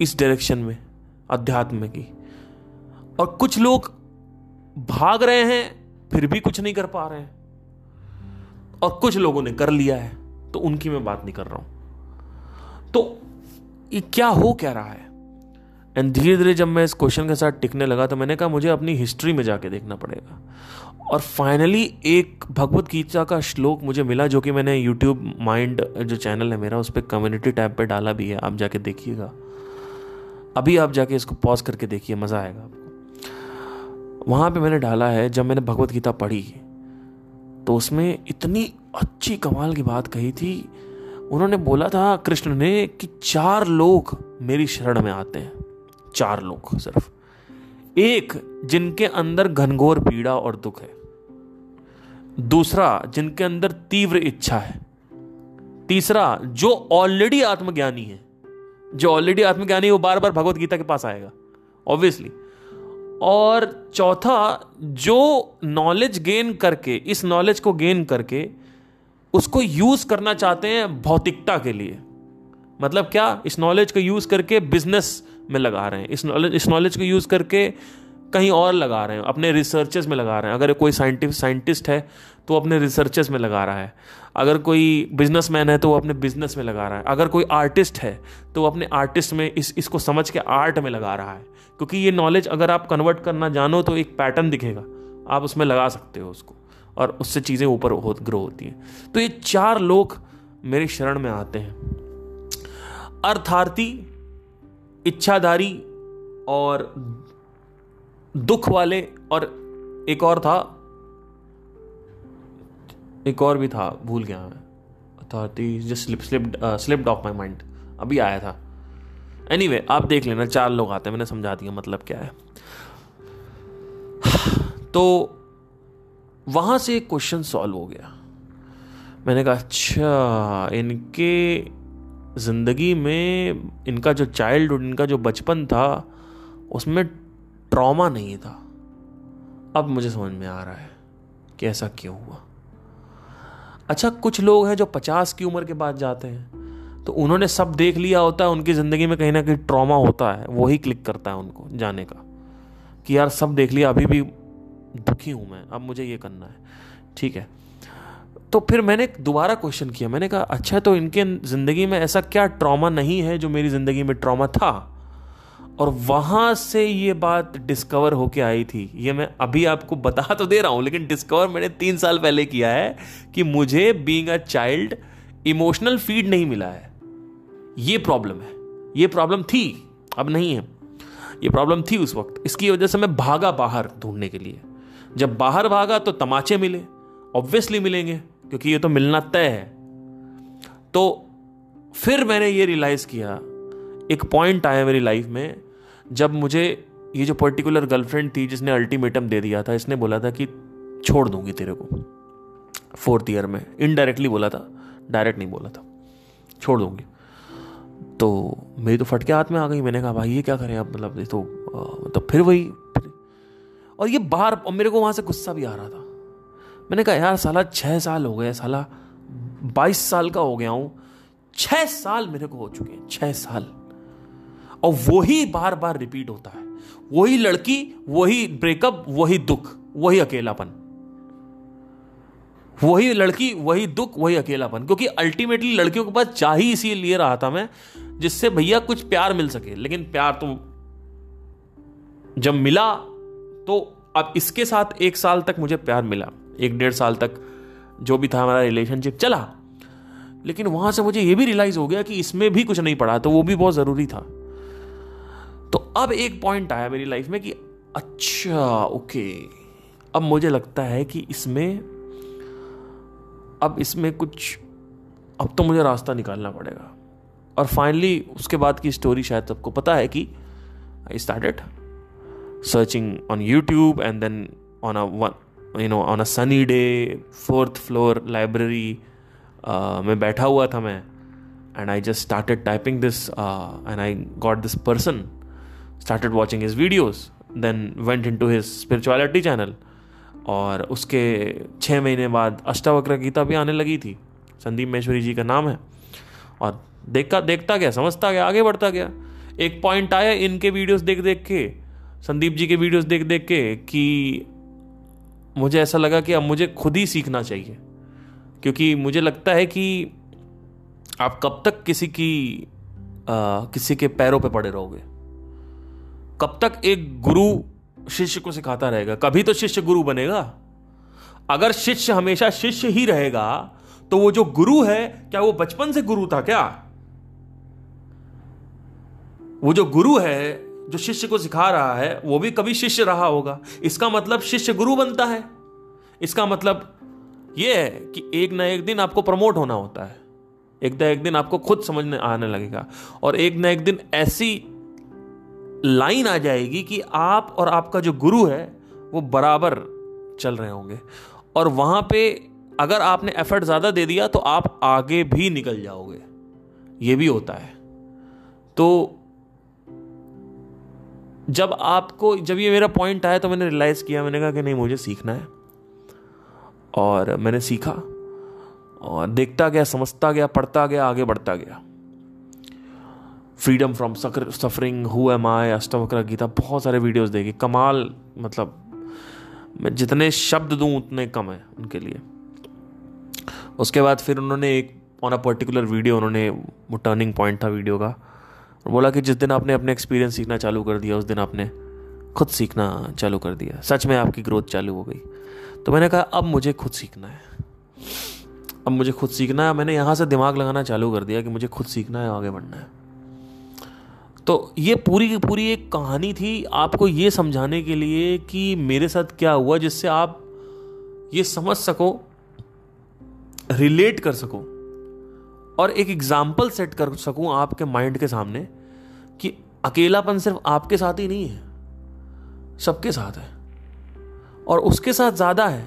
इस डायरेक्शन में, अध्यात्म की। और कुछ लोग भाग रहे हैं, फिर भी कुछ नहीं कर पा रहे हैं। और कुछ लोगों ने कर लिया है तो उनकी मैं बात नहीं कर रहा हूँ। तो ये क्या हो क्या रहा है? एंड धीरे धीरे जब मैं इस क्वेश्चन के साथ टिकने लगा तो मैंने कहा, मुझे अपनी हिस्ट्री में जाके देखना पड़ेगा। और फाइनली एक भगवत गीता का श्लोक मुझे मिला, जो कि मैंने यूट्यूब माइंड जो चैनल है मेरा, उस पर कम्युनिटी टैब पे डाला भी है, आप जाके देखिएगा। अभी आप जाके इसको पॉज करके देखिए, मज़ा आएगा आपको। वहाँ पे मैंने डाला है, जब मैंने भगवत गीता पढ़ी। तो उसमें इतनी अच्छी कमाल की बात कही थी। उन्होंने बोला था, कृष्ण ने, कि चार लोग मेरी शरण में आते हैं। चार लोग सिर्फ़। एक, जिनके अंदर घनघोर पीड़ा और दुख है। दूसरा, जिनके अंदर तीव्र इच्छा है। तीसरा, जो ऑलरेडी आत्मज्ञानी है। जो ऑलरेडी आत्मज्ञानी वो बार बार भगवत गीता के पास आएगा। ऑब्वियसली और चौथा, जो नॉलेज गेन करके, इस नॉलेज को गेन करके, उसको यूज़ करना चाहते हैं भौतिकता के लिए। मतलब क्या? इस नॉलेज को यूज़ करके बिज़नेस में लगा रहे हैं। इस नॉलेज इस नॉलेज को यूज़ करके कहीं और लगा रहे हैं। अपने रिसर्चेस में लगा रहे हैं। अगर कोई साइंटिस्ट साइंटिस्ट है तो अपने रिसर्चेस में लगा रहा है। अगर कोई बिजनेसमैन है तो वो अपने बिज़नेस में लगा रहा है। अगर कोई आर्टिस्ट है तो वो अपने आर्टिस्ट में इस, इसको समझ के आर्ट में लगा रहा है। क्योंकि ये नॉलेज अगर आप कन्वर्ट करना जानो तो एक पैटर्न दिखेगा। आप उसमें लगा सकते हो उसको और उससे चीज़ें ऊपर हो ग्रो होती हैं। तो ये चार लोग मेरे शरण में आते हैं। अर्थार्थी, इच्छाधारी और दुख वाले और एक और था, एक और भी था, भूल गया मैं। Authority just slip slip slipped of my mind अभी आया था। एनी anyway, आप देख लेना चार लोग आते हैं मैंने समझा दिया मतलब क्या है। तो वहाँ से एक क्वेश्चन सॉल्व हो गया। मैंने कहा अच्छा इनके ज़िंदगी में इनका जो चाइल्डहुड इनका जो बचपन था उसमें ट्रॉमा नहीं था। अब मुझे समझ में आ रहा है कि ऐसा क्यों हुआ? अच्छा कुछ लोग हैं जो पचास की उम्र के बाद जाते हैं। तो उन्होंने सब देख लिया होता है, उनकी ज़िंदगी में कहीं ना कहीं ट्रॉमा होता है, वही क्लिक करता है उनको जाने का कि यार सब देख लिया, अभी भी दुखी हूँ मैं, अब मुझे ये करना है। ठीक है। तो फिर मैंने दोबारा क्वेश्चन किया, मैंने कहा अच्छा तो इनके ज़िंदगी में ऐसा क्या ट्रॉमा नहीं है जो मेरी ज़िंदगी में ट्रॉमा था? और वहाँ से ये बात डिस्कवर होके आई थी। ये मैं अभी आपको बता तो दे रहा हूँ, लेकिन डिस्कवर मैंने तीन साल पहले किया है कि मुझे being a child emotional feed नहीं मिला है। ये प्रॉब्लम है। ये प्रॉब्लम थी, अब नहीं है। ये प्रॉब्लम थी उस वक्त। इसकी वजह से मैं भागा बाहर ढूँढने के लिए। जब बाहर भागा तो तमाचे मिले ऑब्वियसली मिलेंगे, क्योंकि ये तो मिलना तय है। तो फिर मैंने ये रियलाइज़ किया, एक पॉइंट आया मेरी लाइफ में, जब मुझे ये जो पर्टिकुलर गर्लफ्रेंड थी जिसने अल्टीमेटम दे दिया था, इसने बोला था कि छोड़ दूँगी तेरे को। फोर्थ ईयर में इनडायरेक्टली बोला था डायरेक्ट नहीं बोला था, छोड़ दूँगी। तो मेरी तो फटके हाथ में आ गई। मैंने कहा, भाई, ये क्या करें आप? मतलब ये तो तो फिर वही और ये बाहर और मेरे को वहाँ से गुस्सा भी आ रहा था। मैंने कहा, यार, साला छह साल हो गए, साला बाईस साल का हो गया हूँ। छह साल मेरे को हो चुके हैं, छह साल। और वही बार बार रिपीट होता है। वही लड़की, वही ब्रेकअप, वही दुख, वही अकेलापन। वही लड़की, वही दुख, वही अकेलापन। क्योंकि अल्टीमेटली लड़कियों के पास चाह ही इसीलिए रहा था मैं, जिससे भैया कुछ प्यार मिल सके। लेकिन प्यार तो जब मिला तो अब इसके साथ एक साल तक मुझे प्यार मिला। एक डेढ़ साल तक जो भी था हमारा रिलेशनशिप चला। लेकिन वहाँ से मुझे यह भी रियलाइज़ हो गया कि इसमें भी कुछ नहीं पड़ा तो वो भी बहुत ज़रूरी था। तो अब एक पॉइंट आया मेरी लाइफ में कि अच्छा ओके अब मुझे लगता है कि इसमें अब इसमें कुछ, अब तो मुझे रास्ता निकालना पड़ेगा। और फाइनली उसके बाद की स्टोरी शायद सबको पता है कि I started searching on YouTube and then on a you know on a sunny day fourth floor library में बैठा हुआ था मैं। And I just started typing this and I got this person started watching his videos then went into his spirituality channel और उसके छः महीने बाद अष्टावक्र गीता भी आने लगी थी। संदीप महेश्वरी जी का नाम है। और देखता देखता गया समझता गया आगे बढ़ता गया। एक पॉइंट आया इनके वीडियोस देख देख के संदीप जी के वीडियोस देख देख के कि मुझे ऐसा लगा कि अब मुझे खुद ही सीखना चाहिए। क्योंकि मुझे लगता है कि आप कब तक किसी की आ, किसी के पैरों पे पड़े रहोगे। कब तक एक गुरु शिष्य को सिखाता रहेगा। कभी तो शिष्य गुरु बनेगा। अगर शिष्य हमेशा शिष्य ही रहेगा तो वो जो गुरु है, क्या वो बचपन से गुरु था क्या? वो जो गुरु है, जो शिष्य को सिखा रहा है, वो भी कभी शिष्य रहा होगा। इसका मतलब शिष्य गुरु बनता है। इसका मतलब यह है कि एक ना एक दिन आपको प्रमोट होना होता है। एक ना एक दिन आपको खुद समझने आने लगेगा। और एक ना एक दिन ऐसी लाइन आ जाएगी कि आप और आपका जो गुरु है, वो बराबर चल रहे होंगे। और वहाँ पे अगर आपने एफर्ट ज़्यादा दे दिया तो आप आगे भी निकल जाओगे। ये भी होता है। तो जब आपको, जब ये मेरा पॉइंट आया तो मैंने रियलाइज़ किया। मैंने कहा कि नहीं, मुझे सीखना है। और मैंने सीखा। और देखता गया, समझता गया, पढ़ता गया, आगे बढ़ता गया। Freedom from suffering who am I Ashtavakra Gita बहुत सारे वीडियोस देखे। कमाल मतलब मैं जितने शब्द दूँ, उतने कम है उनके लिए। उसके बाद फिर उन्होंने एक ऑन अ पर्टिकुलर वीडियो उन्होंने वो टर्निंग पॉइंट था वीडियो का। और बोला कि जिस दिन आपने अपने एक्सपीरियंस सीखना चालू कर दिया, उस दिन आपने खुद सीखना चालू कर दिया। सच में आपकी ग्रोथ चालू हो गई। तो मैंने कहा, अब मुझे खुद सीखना है। अब मुझे खुद सीखना है। मैंने यहाँ से दिमाग लगाना चालू कर दिया कि मुझे खुद सीखना है, आगे बढ़ना है। तो ये पूरी की पूरी एक कहानी थी आपको ये समझाने के लिए कि मेरे साथ क्या हुआ जिससे आप ये समझ सको रिलेट कर सको और एक एग्ज़ाम्पल सेट कर सकूँ आपके माइंड के सामने कि अकेलापन सिर्फ़ आपके साथ ही नहीं है, सबके साथ है और उसके साथ ज़्यादा है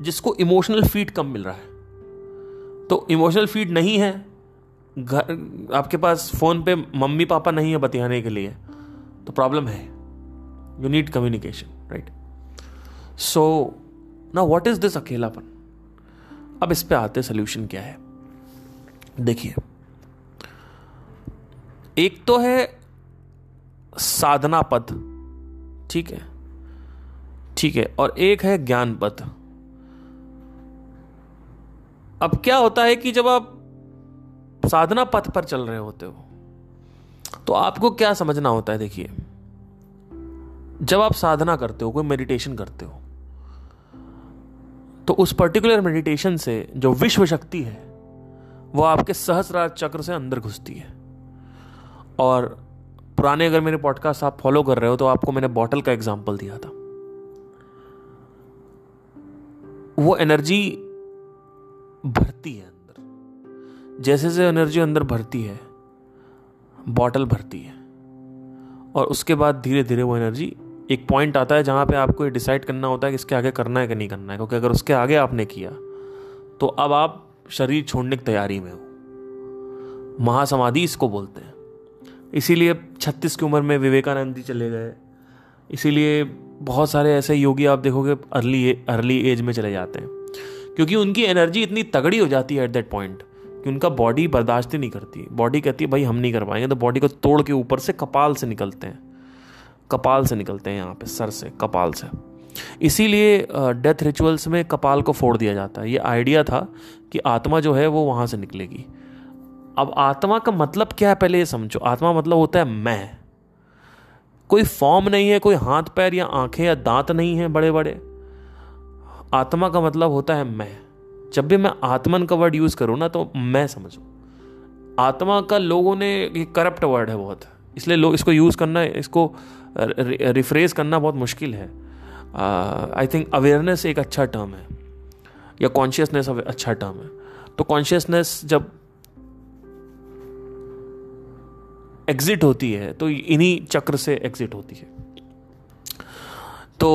जिसको इमोशनल फ़ीड कम मिल रहा है। तो इमोशनल फ़ीड नहीं है घर, आपके पास फ़ोन पे मम्मी पापा नहीं है बतियाने के लिए तो प्रॉब्लम है। You need communication right so ना वॉट इज़ दिस अकेलापन? अब इस पे आते सोल्यूशन क्या है? देखिए, एक तो है साधना पद ठीक है? ठीक है, और एक है ज्ञान पद अब क्या होता है कि जब आप साधना पथ पर चल रहे होते हो। तो आपको क्या समझना होता है, देखिए। जब आप साधना करते हो, कोई मेडिटेशन करते हो तो उस पर्टिकुलर मेडिटेशन से जो विश्व शक्ति है, वो आपके सहस्रार चक्र से अंदर घुसती है। और पुराने अगर मेरे पॉडकास्ट आप फॉलो कर रहे हो तो आपको मैंने बॉटल का एग्ज़ाम्पल दिया था। वो एनर्जी भरती है जैसे जैसे एनर्जी अंदर भरती है बॉटल भरती है, और उसके बाद धीरे धीरे वो एनर्जी एक पॉइंट आता है जहाँ पे आपको ये डिसाइड करना होता है कि इसके आगे करना है कि नहीं करना है, क्योंकि अगर उसके आगे आपने किया तो अब आप शरीर छोड़ने की तैयारी में हो। महासमाधि इसको बोलते हैं। इसीलिए छत्तीस की उम्र में विवेकानंद जी चले गए। इसीलिए बहुत सारे ऐसे योगी आप देखोगे अर्ली अर्ली एज में चले जाते हैं, क्योंकि उनकी एनर्जी इतनी तगड़ी हो जाती है एट दैट पॉइंट कि उनका बॉडी बर्दाश्त ही नहीं करती। बॉडी कहती है, भाई, हम नहीं कर पाएँगे तो बॉडी को तोड़ के ऊपर से कपाल से निकलते हैं। कपाल से निकलते हैं यहाँ पे, सर से, कपाल से। इसीलिए डेथ रिचुअल्स में कपाल को फोड़ दिया जाता है। ये आइडिया था कि आत्मा जो है वो वहाँ से निकलेगी। अब आत्मा का मतलब क्या है पहले ये समझो। आत्मा मतलब होता है मैं। कोई फॉर्म नहीं है, कोई हाथ, पैर या आँखें या दांत नहीं है बड़े बड़े आत्मा का मतलब होता है मैं। जब भी मैं आत्मन का वर्ड यूज़ करूँ ना तो मैं समझू। आत्मा का लोगों ने, ये करप्ट वर्ड है बहुत। इसलिए लोग इसको यूज़ करना, इसको रिफ्रेज करना बहुत मुश्किल है। आई थिंक अवेयरनेस एक अच्छा टर्म है, या कॉन्शियसनेस अच्छा टर्म है। तो कॉन्शियसनेस जब एग्जिट होती है तो इन्हीं चक्र से एग्जिट होती है। तो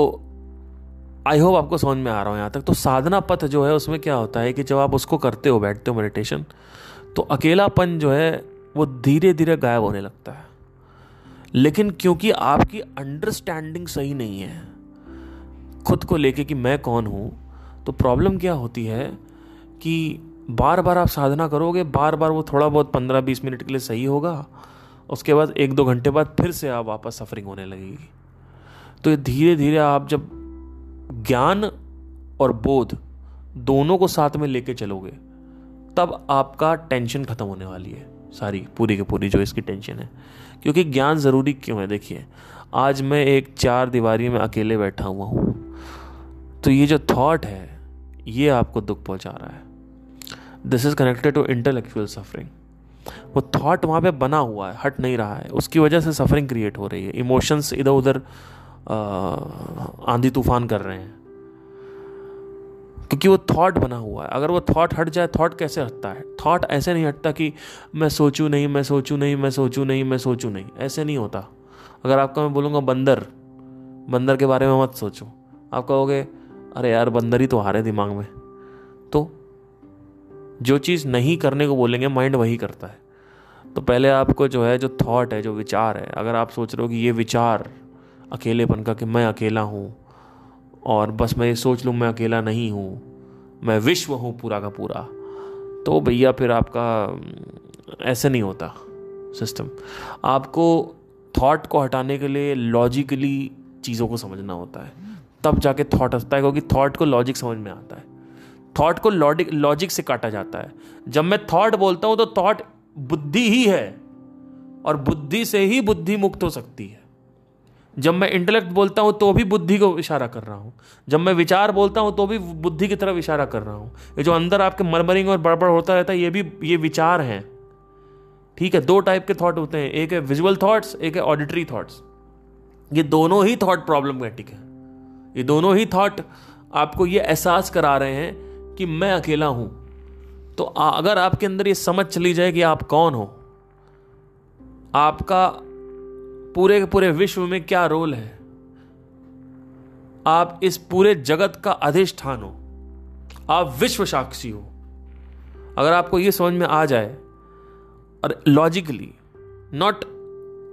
आई होप आपको समझ में आ रहा हूँ यहाँ तक। तो साधना पथ जो है, उसमें क्या होता है कि जब आप उसको करते हो, बैठते हो मेडिटेशन तो अकेलापन जो है, वो धीरे धीरे गायब होने लगता है। लेकिन क्योंकि आपकी अंडरस्टैंडिंग सही नहीं है, खुद को लेके कि मैं कौन हूँ तो प्रॉब्लम क्या होती है कि बार बार आप साधना करोगे बार बार वो थोड़ा बहुत पंद्रह बीस मिनट के लिए सही होगा, उसके बाद एक दो घंटे बाद फिर से आप वापस सफरिंग होने लगेगी। तो ये धीरे धीरे आप जब ज्ञान और बोध दोनों को साथ में लेके चलोगे, तब आपका टेंशन खत्म होने वाली है, सारी, पूरी की पूरी, जो इसकी टेंशन है। क्योंकि ज्ञान ज़रूरी क्यों है? देखिए, आज मैं एक चार दीवारी में अकेले बैठा हुआ हूँ तो ये जो थॉट है, ये आपको दुख पहुँचा रहा है। This is connected to intellectual suffering वो थॉट वहाँ पे बना हुआ है, हट नहीं रहा है। उसकी वजह से सफरिंग क्रिएट हो रही है। इमोशंस इधर उधर आंधी तूफ़ान कर रहे हैं। क्योंकि वो थॉट बना हुआ है। अगर वो थॉट हट जाए थॉट कैसे हटता है? थॉट ऐसे नहीं हटता कि मैं सोचूं नहीं, मैं सोचूं नहीं, मैं सोचूं नहीं, मैं सोचूं नहीं। ऐसे नहीं होता। अगर आपका मैं बोलूँगा बंदर बंदर के बारे में मत सोचो। आप कहोगे, अरे यार, बंदर ही तो आ रहे दिमाग में। तो जो चीज़ नहीं करने को बोलेंगे माइंड वही करता है। तो पहले आपको जो है, जो थॉट है, जो विचार है, अगर आप सोच रहे हो कि ये विचार अकेलेपन का कि मैं अकेला हूँ और बस मैं ये सोच लूँ, मैं अकेला नहीं हूँ, मैं विश्व हूँ पूरा का पूरा। तो भैया, फिर आपका ऐसे नहीं होता सिस्टम आपको थॉट को हटाने के लिए लॉजिकली चीज़ों को समझना होता है। तब जाके थॉट हंसता है, क्योंकि थॉट को लॉजिक समझ में आता है। थॉट को लॉजिक लॉजिक से काटा जाता है। जब मैं थॉट बोलता हूँ तो थॉट बुद्धि ही है और बुद्धि से ही बुद्धि मुक्त हो सकती है। जब मैं इंटेलेक्ट बोलता हूँ तो भी बुद्धि को इशारा कर रहा हूँ। जब मैं विचार बोलता हूँ तो भी बुद्धि की तरफ़ इशारा कर रहा हूँ। ये जो अंदर आपके मरमरिंग और बड़बड़ होता रहता है, ये भी, ये विचार हैं। ठीक है, दो टाइप के थॉट होते हैं। एक है विजुअल थॉट्स एक है ऑडिटरी थॉट्स ये दोनों ही थॉट प्रॉब्लमेटिक है। ये दोनों ही थॉट आपको ये एहसास करा रहे हैं कि मैं अकेला हूँ। तो अगर आपके अंदर ये समझ चली जाए कि आप कौन हो, आपका पूरे के पूरे विश्व में क्या रोल है? आप इस पूरे जगत का अधिष्ठान हो। आप विश्व साक्षी हो। अगर आपको यह समझ में आ जाए, और लॉजिकली नॉट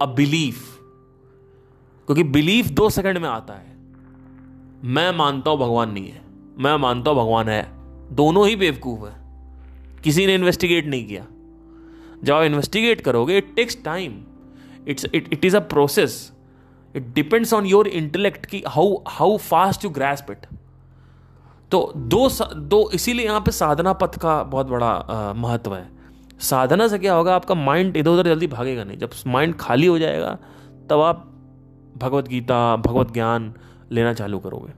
अ बिलीफ क्योंकि बिलीफ दो सेकंड में आता है। मैं मानता हूँ भगवान नहीं है। मैं मानता हूँ भगवान है। दोनों ही बेवकूफ़ है। किसी ने इन्वेस्टिगेट नहीं किया। जब आप इन्वेस्टिगेट करोगे it takes time it's it it is a process it depends on your intellect की how how fast you grasp it तो दो दो, इसीलिए यहाँ पे साधना पथ का बहुत बड़ा महत्व है। साधना से क्या होगा, आपका माइंड इधर उधर जल्दी भागेगा नहीं। जब माइंड खाली हो जाएगा, तब आप भगवत गीता, भगवत ज्ञान लेना चालू करोगे।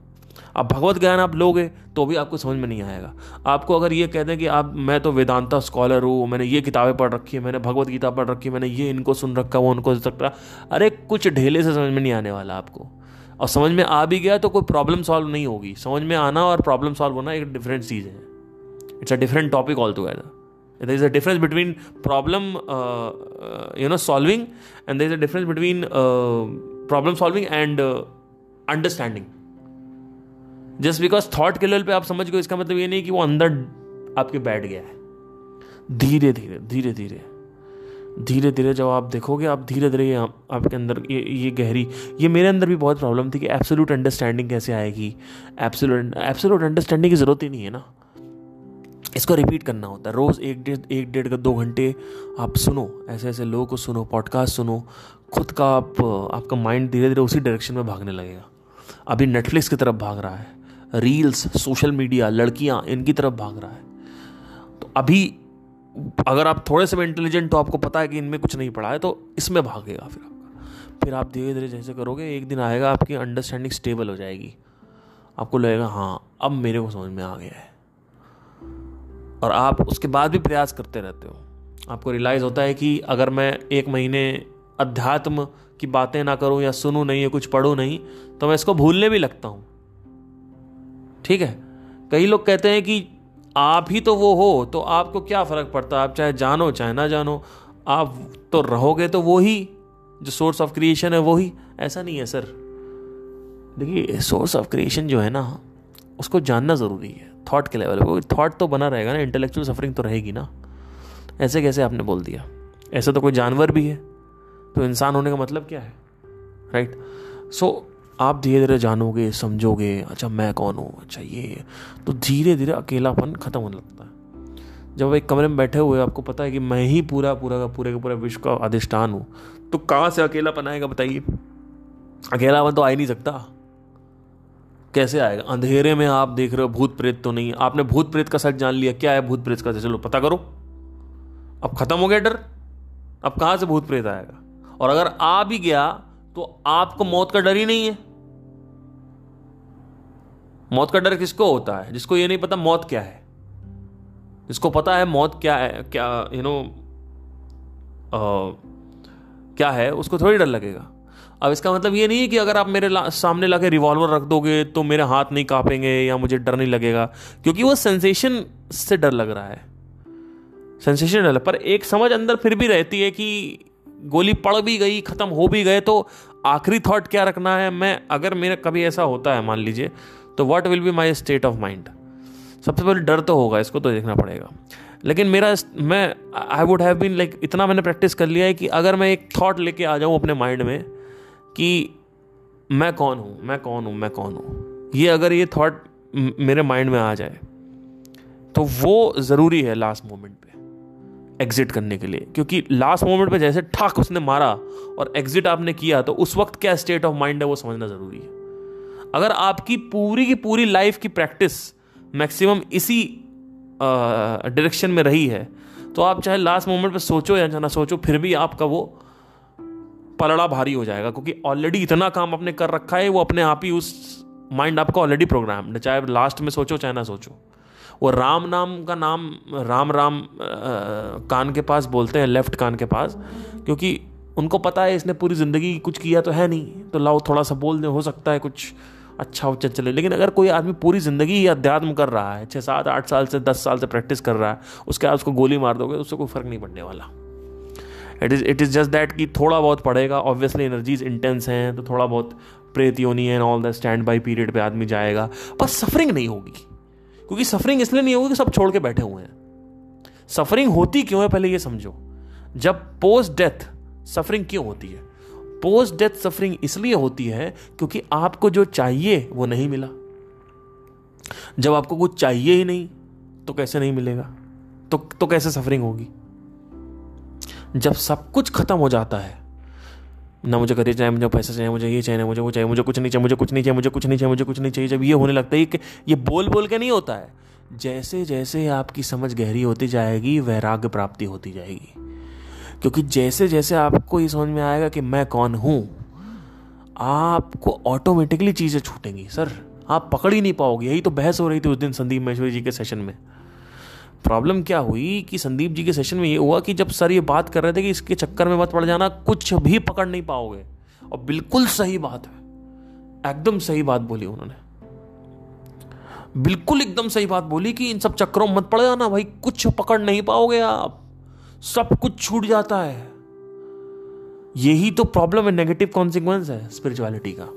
अब भगवत ज्ञान आप लोगे तो भी आपको समझ में नहीं आएगा। आपको अगर ये कहते हैं कि आप मैं तो वेदांता स्कॉलर हूँ मैंने ये किताबें पढ़ रखी है मैंने भगवत गीता पढ़ रखी है मैंने ये इनको सुन रखा वो उनको सुन रखा अरे कुछ ढेले से समझ में नहीं आने वाला आपको। और समझ में आ भी गया तो कोई प्रॉब्लम सॉल्व नहीं होगी। समझ में आना और प्रॉब्लम सॉल्व होना एक डिफरेंट चीज़ है। It's a different topic all together between problem uh, uh, you know solving and there is a difference between uh, problem solving and uh, understanding. Just because thought के level पे आप समझ गए इसका मतलब ये नहीं कि वो अंदर आपके बैठ गया है। धीरे धीरे धीरे धीरे। धीरे धीरे जब आप देखोगे, आप धीरे धीरे ये आपके अंदर ये ये गहरी, ये मेरे अंदर भी बहुत प्रॉब्लम थी कि एब्सोल्यूट अंडरस्टैंडिंग कैसे आएगी। एब्सोल्यूट एब्सोल्यूट अंडरस्टैंडिंग की ज़रूरत ही नहीं है ना। इसको रिपीट करना होता है। रोज़ एक डेढ़ एक डेढ़ का दो घंटे आप सुनो, ऐसे ऐसे लोगों को सुनो पॉडकास्ट सुनो, खुद का आप, आपका माइंड धीरे धीरे उसी डायरेक्शन में भागने लगेगा। अभी नेटफ्लिक्स की तरफ़ भाग रहा है। रील्स, सोशल मीडिया, लड़कियाँ, इनकी तरफ़ भाग रहा है। तो अभी, अगर आप थोड़े से भी इंटेलिजेंट तो आपको पता है कि इनमें कुछ नहीं पड़ा है तो इसमें भागेगा फिर आपका फिर आप धीरे धीरे जैसे करोगे, एक दिन आएगा, आपकी अंडरस्टैंडिंग स्टेबल हो जाएगी। आपको लगेगा हाँ अब मेरे को समझ में आ गया है। और आप उसके बाद भी प्रयास करते रहते हो। आपको रियलाइज़ होता है कि अगर मैं एक महीने अध्यात्म की बातें ना करूँ या सुनूं नहीं या कुछ पढ़ूं नहीं तो मैं इसको भूलने भी लगता हूँ। ठीक है? कई लोग कहते हैं कि आप ही तो वो हो तो आपको क्या फ़र्क पड़ता? है आप चाहे जानो, चाहे ना जानो, आप तो रहोगे तो वो ही, जो सोर्स ऑफ़ क्रिएशन है वो ही। ऐसा नहीं है सर देखिए सोर्स ऑफ़ क्रिएशन जो है ना, उसको जानना ज़रूरी है थॉट के लेवल पर थॉट तो बना रहेगा ना इंटेलेक्चुअल सफरिंग तो रहेगी ना। ऐसे कैसे आपने बोल दिया? ऐसा तो कोई जानवर भी है तो इंसान होने का मतलब क्या है? राइट सो आप धीरे धीरे जानोगे, समझोगे अच्छा मैं कौन हूँ? अच्छा ये तो धीरे धीरे अकेलापन ख़त्म होने लगता है। जब एक कमरे में बैठे हुए आपको पता है कि मैं ही पूरा पूरा का पूरे का पूरा विश्व का अधिष्ठान हूँ तो कहाँ से अकेलापन आएगा बताइए? अकेलापन तो आ ही नहीं सकता। कैसे आएगा? अंधेरे में आप देख रहे हो, भूत प्रेत तो नहीं आपने भूत प्रेत का सच जान लिया, क्या है भूत प्रेत का चलो, पता करो। अब खत्म हो गया डर। अब कहाँ से भूत प्रेत आएगा? और अगर आ भी गया तो आपको मौत का डर ही नहीं है। मौत का डर किसको होता है? जिसको ये नहीं पता मौत क्या है। जिसको पता है मौत क्या है क्या यू नो क्या है उसको थोड़ी डर लगेगा। अब इसका मतलब ये नहीं है कि अगर आप मेरे ला, सामने ला के रिवॉल्वर रख दोगे तो मेरे हाथ नहीं कांपेंगे या मुझे डर नहीं लगेगा क्योंकि वो सेंसेशन से डर लग रहा है। सेंसेशन डर पर एक समझ अंदर फिर भी रहती है कि गोली पड़ भी गई खत्म हो भी गए तो आखिरी थॉट क्या रखना है? मैं अगर मेरा कभी ऐसा होता है मान लीजिए तो what will be my state of mind सबसे पहले डर तो होगा, इसको तो देखना पड़ेगा। लेकिन मेरा मैं I would have been like इतना मैंने प्रैक्टिस कर लिया है कि अगर मैं एक थॉट लेके आ जाऊँ अपने माइंड में कि मैं कौन हूँ, मैं कौन हूँ, मैं कौन हूँ, ये अगर ये थॉट मेरे माइंड में आ जाए तो वो ज़रूरी है लास्ट मोमेंट पे एग्जिट करने के लिए। क्योंकि लास्ट मोमेंट पे जैसे ठाक उसने मारा और एग्जिट आपने किया तो उस वक्त क्या स्टेट ऑफ़ माइंड है वो समझना ज़रूरी है। अगर आपकी पूरी की पूरी लाइफ की प्रैक्टिस मैक्सिमम इसी डायरेक्शन में रही है तो आप चाहे लास्ट मोमेंट पे सोचो या ना सोचो फिर भी आपका वो पलड़ा भारी हो जाएगा क्योंकि ऑलरेडी इतना काम आपने कर रखा है वो अपने आप ही उस माइंड आपका ऑलरेडी प्रोग्राम चाहे लास्ट में सोचो चाहे ना सोचो। वो राम नाम का नाम राम राम आ, कान के पास बोलते हैं लेफ़्ट कान के पास क्योंकि उनको पता है इसने पूरी ज़िंदगी कुछ किया तो है नहीं तो लाओ थोड़ा सा बोल दे हो सकता है कुछ अच्छा उच्च चले लेकिन अगर कोई आदमी पूरी ज़िंदगी अध्यात्म कर रहा है छः सात, आठ साल से, दस साल से प्रैक्टिस कर रहा है, उसके बाद उसको गोली मार दोगे तो उससे कोई फ़र्क नहीं पड़ने वाला। It is it is just that कि थोड़ा बहुत पड़ेगा ऑब्वियसली एनर्जीज इंटेंस हैं तो थोड़ा बहुत प्रेत योनी है all the standby period पे आदमी जाएगा। पर सफरिंग नहीं होगी, क्योंकि सफरिंग इसलिए नहीं होगी कि सब छोड़ के बैठे हुए हैं। सफरिंग होती क्यों है, पहले ये समझो। जब पोस्ट डेथ सफरिंग क्यों होती है? पोस्ट डेथ सफरिंग इसलिए होती है क्योंकि आपको जो चाहिए, वो नहीं मिला। जब आपको कुछ चाहिए ही नहीं तो कैसे नहीं मिलेगा? तो तो कैसे सफरिंग होगी? जब सब कुछ खत्म हो जाता है, ना मुझे करियर चाहिए, मुझे पैसा चाहिए, मुझे ये चाहिए, मुझे वो चाहिए, मुझे कुछ नहीं चाहिए, मुझे कुछ नहीं चाहिए, मुझे कुछ नहीं चाहिए, मुझे कुछ नहीं चाहिए, जब ये होने लगता है, ये बोल बोल के नहीं होता है। जैसे जैसे आपकी समझ गहरी होती जाएगी, वैराग्य प्राप्ति होती जाएगी। क्योंकि जैसे जैसे आपको ये समझ में आएगा कि मैं कौन हूँ, आपको ऑटोमेटिकली चीज़ें छूटेंगी। सर, आप पकड़ ही नहीं पाओगे। यही तो बहस हो रही थी उस दिन संदीप महेश्वरी जी के सेशन में। प्रॉब्लम क्या हुई कि संदीप जी के सेशन में ये हुआ कि जब सर ये बात कर रहे थे कि इसके चक्कर में मत पड़ जाना, कुछ भी पकड़ नहीं पाओगे। और बिल्कुल सही बात है। एकदम सही बात बोली उन्होंने। बिल्कुल एकदम सही बात बोली कि इन सब चक्करों में मत पड़ जाना भाई, कुछ पकड़ नहीं पाओगे आप। सब कुछ छूट जाता है। यही तो प्रॉब्लम है नेगेटिव कॉन्सिक्वेंस है स्पिरिचुअलिटी का।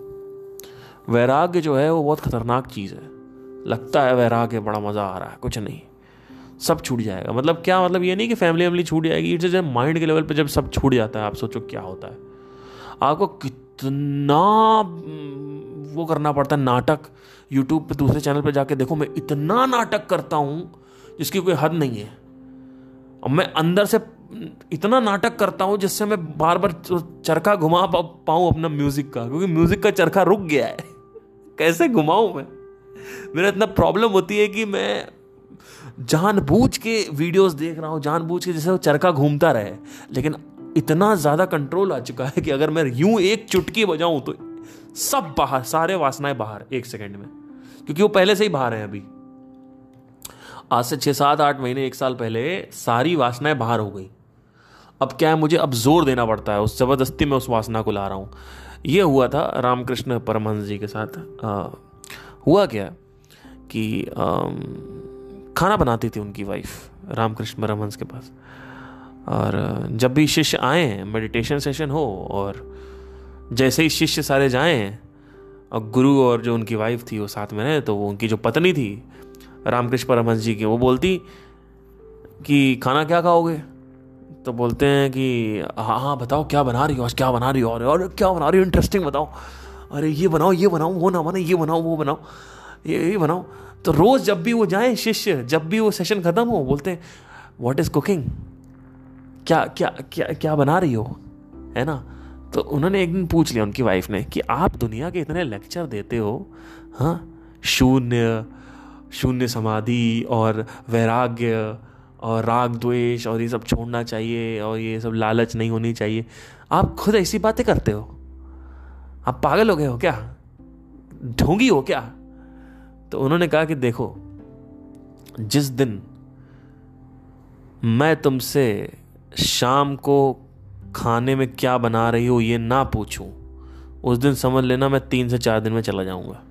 वैराग्य जो है, वो बहुत खतरनाक चीज़ है। लगता है वैराग्य, बड़ा मज़ा आ रहा है, कुछ नहीं। सब छूट जाएगा। मतलब क्या मतलब ये नहीं कि फैमिली वैमिली छूट जाएगी इट्स जब माइंड के लेवल पे जब सब छूट जाता है, आप सोचो क्या होता है। आपको कितना, वो करना पड़ता है, नाटक। यूट्यूब पे दूसरे चैनल पे जाके देखो, मैं इतना नाटक करता हूँ, जिसकी कोई हद नहीं है। और मैं अंदर से इतना नाटक करता हूँ जिससे मैं बार बार चरखा घुमा पाऊँ अपना म्यूज़िक का, क्योंकि म्यूज़िक का चरखा रुक गया है। कैसे घुमाऊँ मैं? मेरा इतना प्रॉब्लम होती है कि मैं जानबूझ के वीडियोस देख रहा हूँ, जानबूझ के जैसे वो चरखा घूमता रहे। लेकिन इतना ज़्यादा कंट्रोल आ चुका है कि अगर मैं यूँ एक चुटकी बजाऊं तो सब बाहर, सारे वासनाएँ बाहर एक सेकंड में। क्योंकि वो पहले से ही बाहर हैं अभी। आज से छः सात आठ महीने एक साल पहले सारी वासनाएँ बाहर हो गई। अब क्या है मुझे अब ज़ोर देना पड़ता है? उस ज़बरदस्ती में उस वासना को ला रहा हूँ। ये हुआ था रामकृष्ण परमहंस जी के साथ। आ, हुआ क्या कि आ, खाना बनाती थी उनकी वाइफ रामकृष्ण परमहंस के पास। और जब भी शिष्य आए मेडिटेशन सेशन हो और जैसे ही शिष्य सारे जाएँ और गुरु और जो उनकी वाइफ थी वो साथ में रहे तो वो उनकी जो पत्नी थी रामकृष्ण परमहंस जी की। वो बोलती कि खाना क्या खाओगे? तो बोलते हैं कि हाँ हाँ बताओ क्या बना रही हो आज? क्या बना रही हो? और, क्या बना रही हो? इंटरेस्टिंग बताओ। अरे ये बनाओ ये बनाओ वो ना बने ये बनाओ वो बनाओ ये ये बनाओ। तो रोज जब भी वो जाए शिष्य जब भी वो सेशन खत्म हो बोलते हैं वॉट इज़ कुकिंग क्या क्या क्या क्या बना रही हो? है ना? तो उन्होंने एक दिन पूछ लिया उनकी वाइफ ने कि आप दुनिया के इतने लेक्चर देते हो हाँ? शून्य शून्य समाधि और वैराग्य और राग, द्वेष और ये सब छोड़ना चाहिए और ये सब लालच नहीं होनी चाहिए। आप खुद ऐसी बातें करते हो? आप पागल हो गए हो क्या? ढोंगी हो क्या? तो उन्होंने कहा कि देखो, जिस दिन मैं तुमसे शाम को खाने में क्या बना रही हो ये ना पूछूँ, उस दिन समझ लेना मैं तीन से चार दिन में चला जाऊँगा।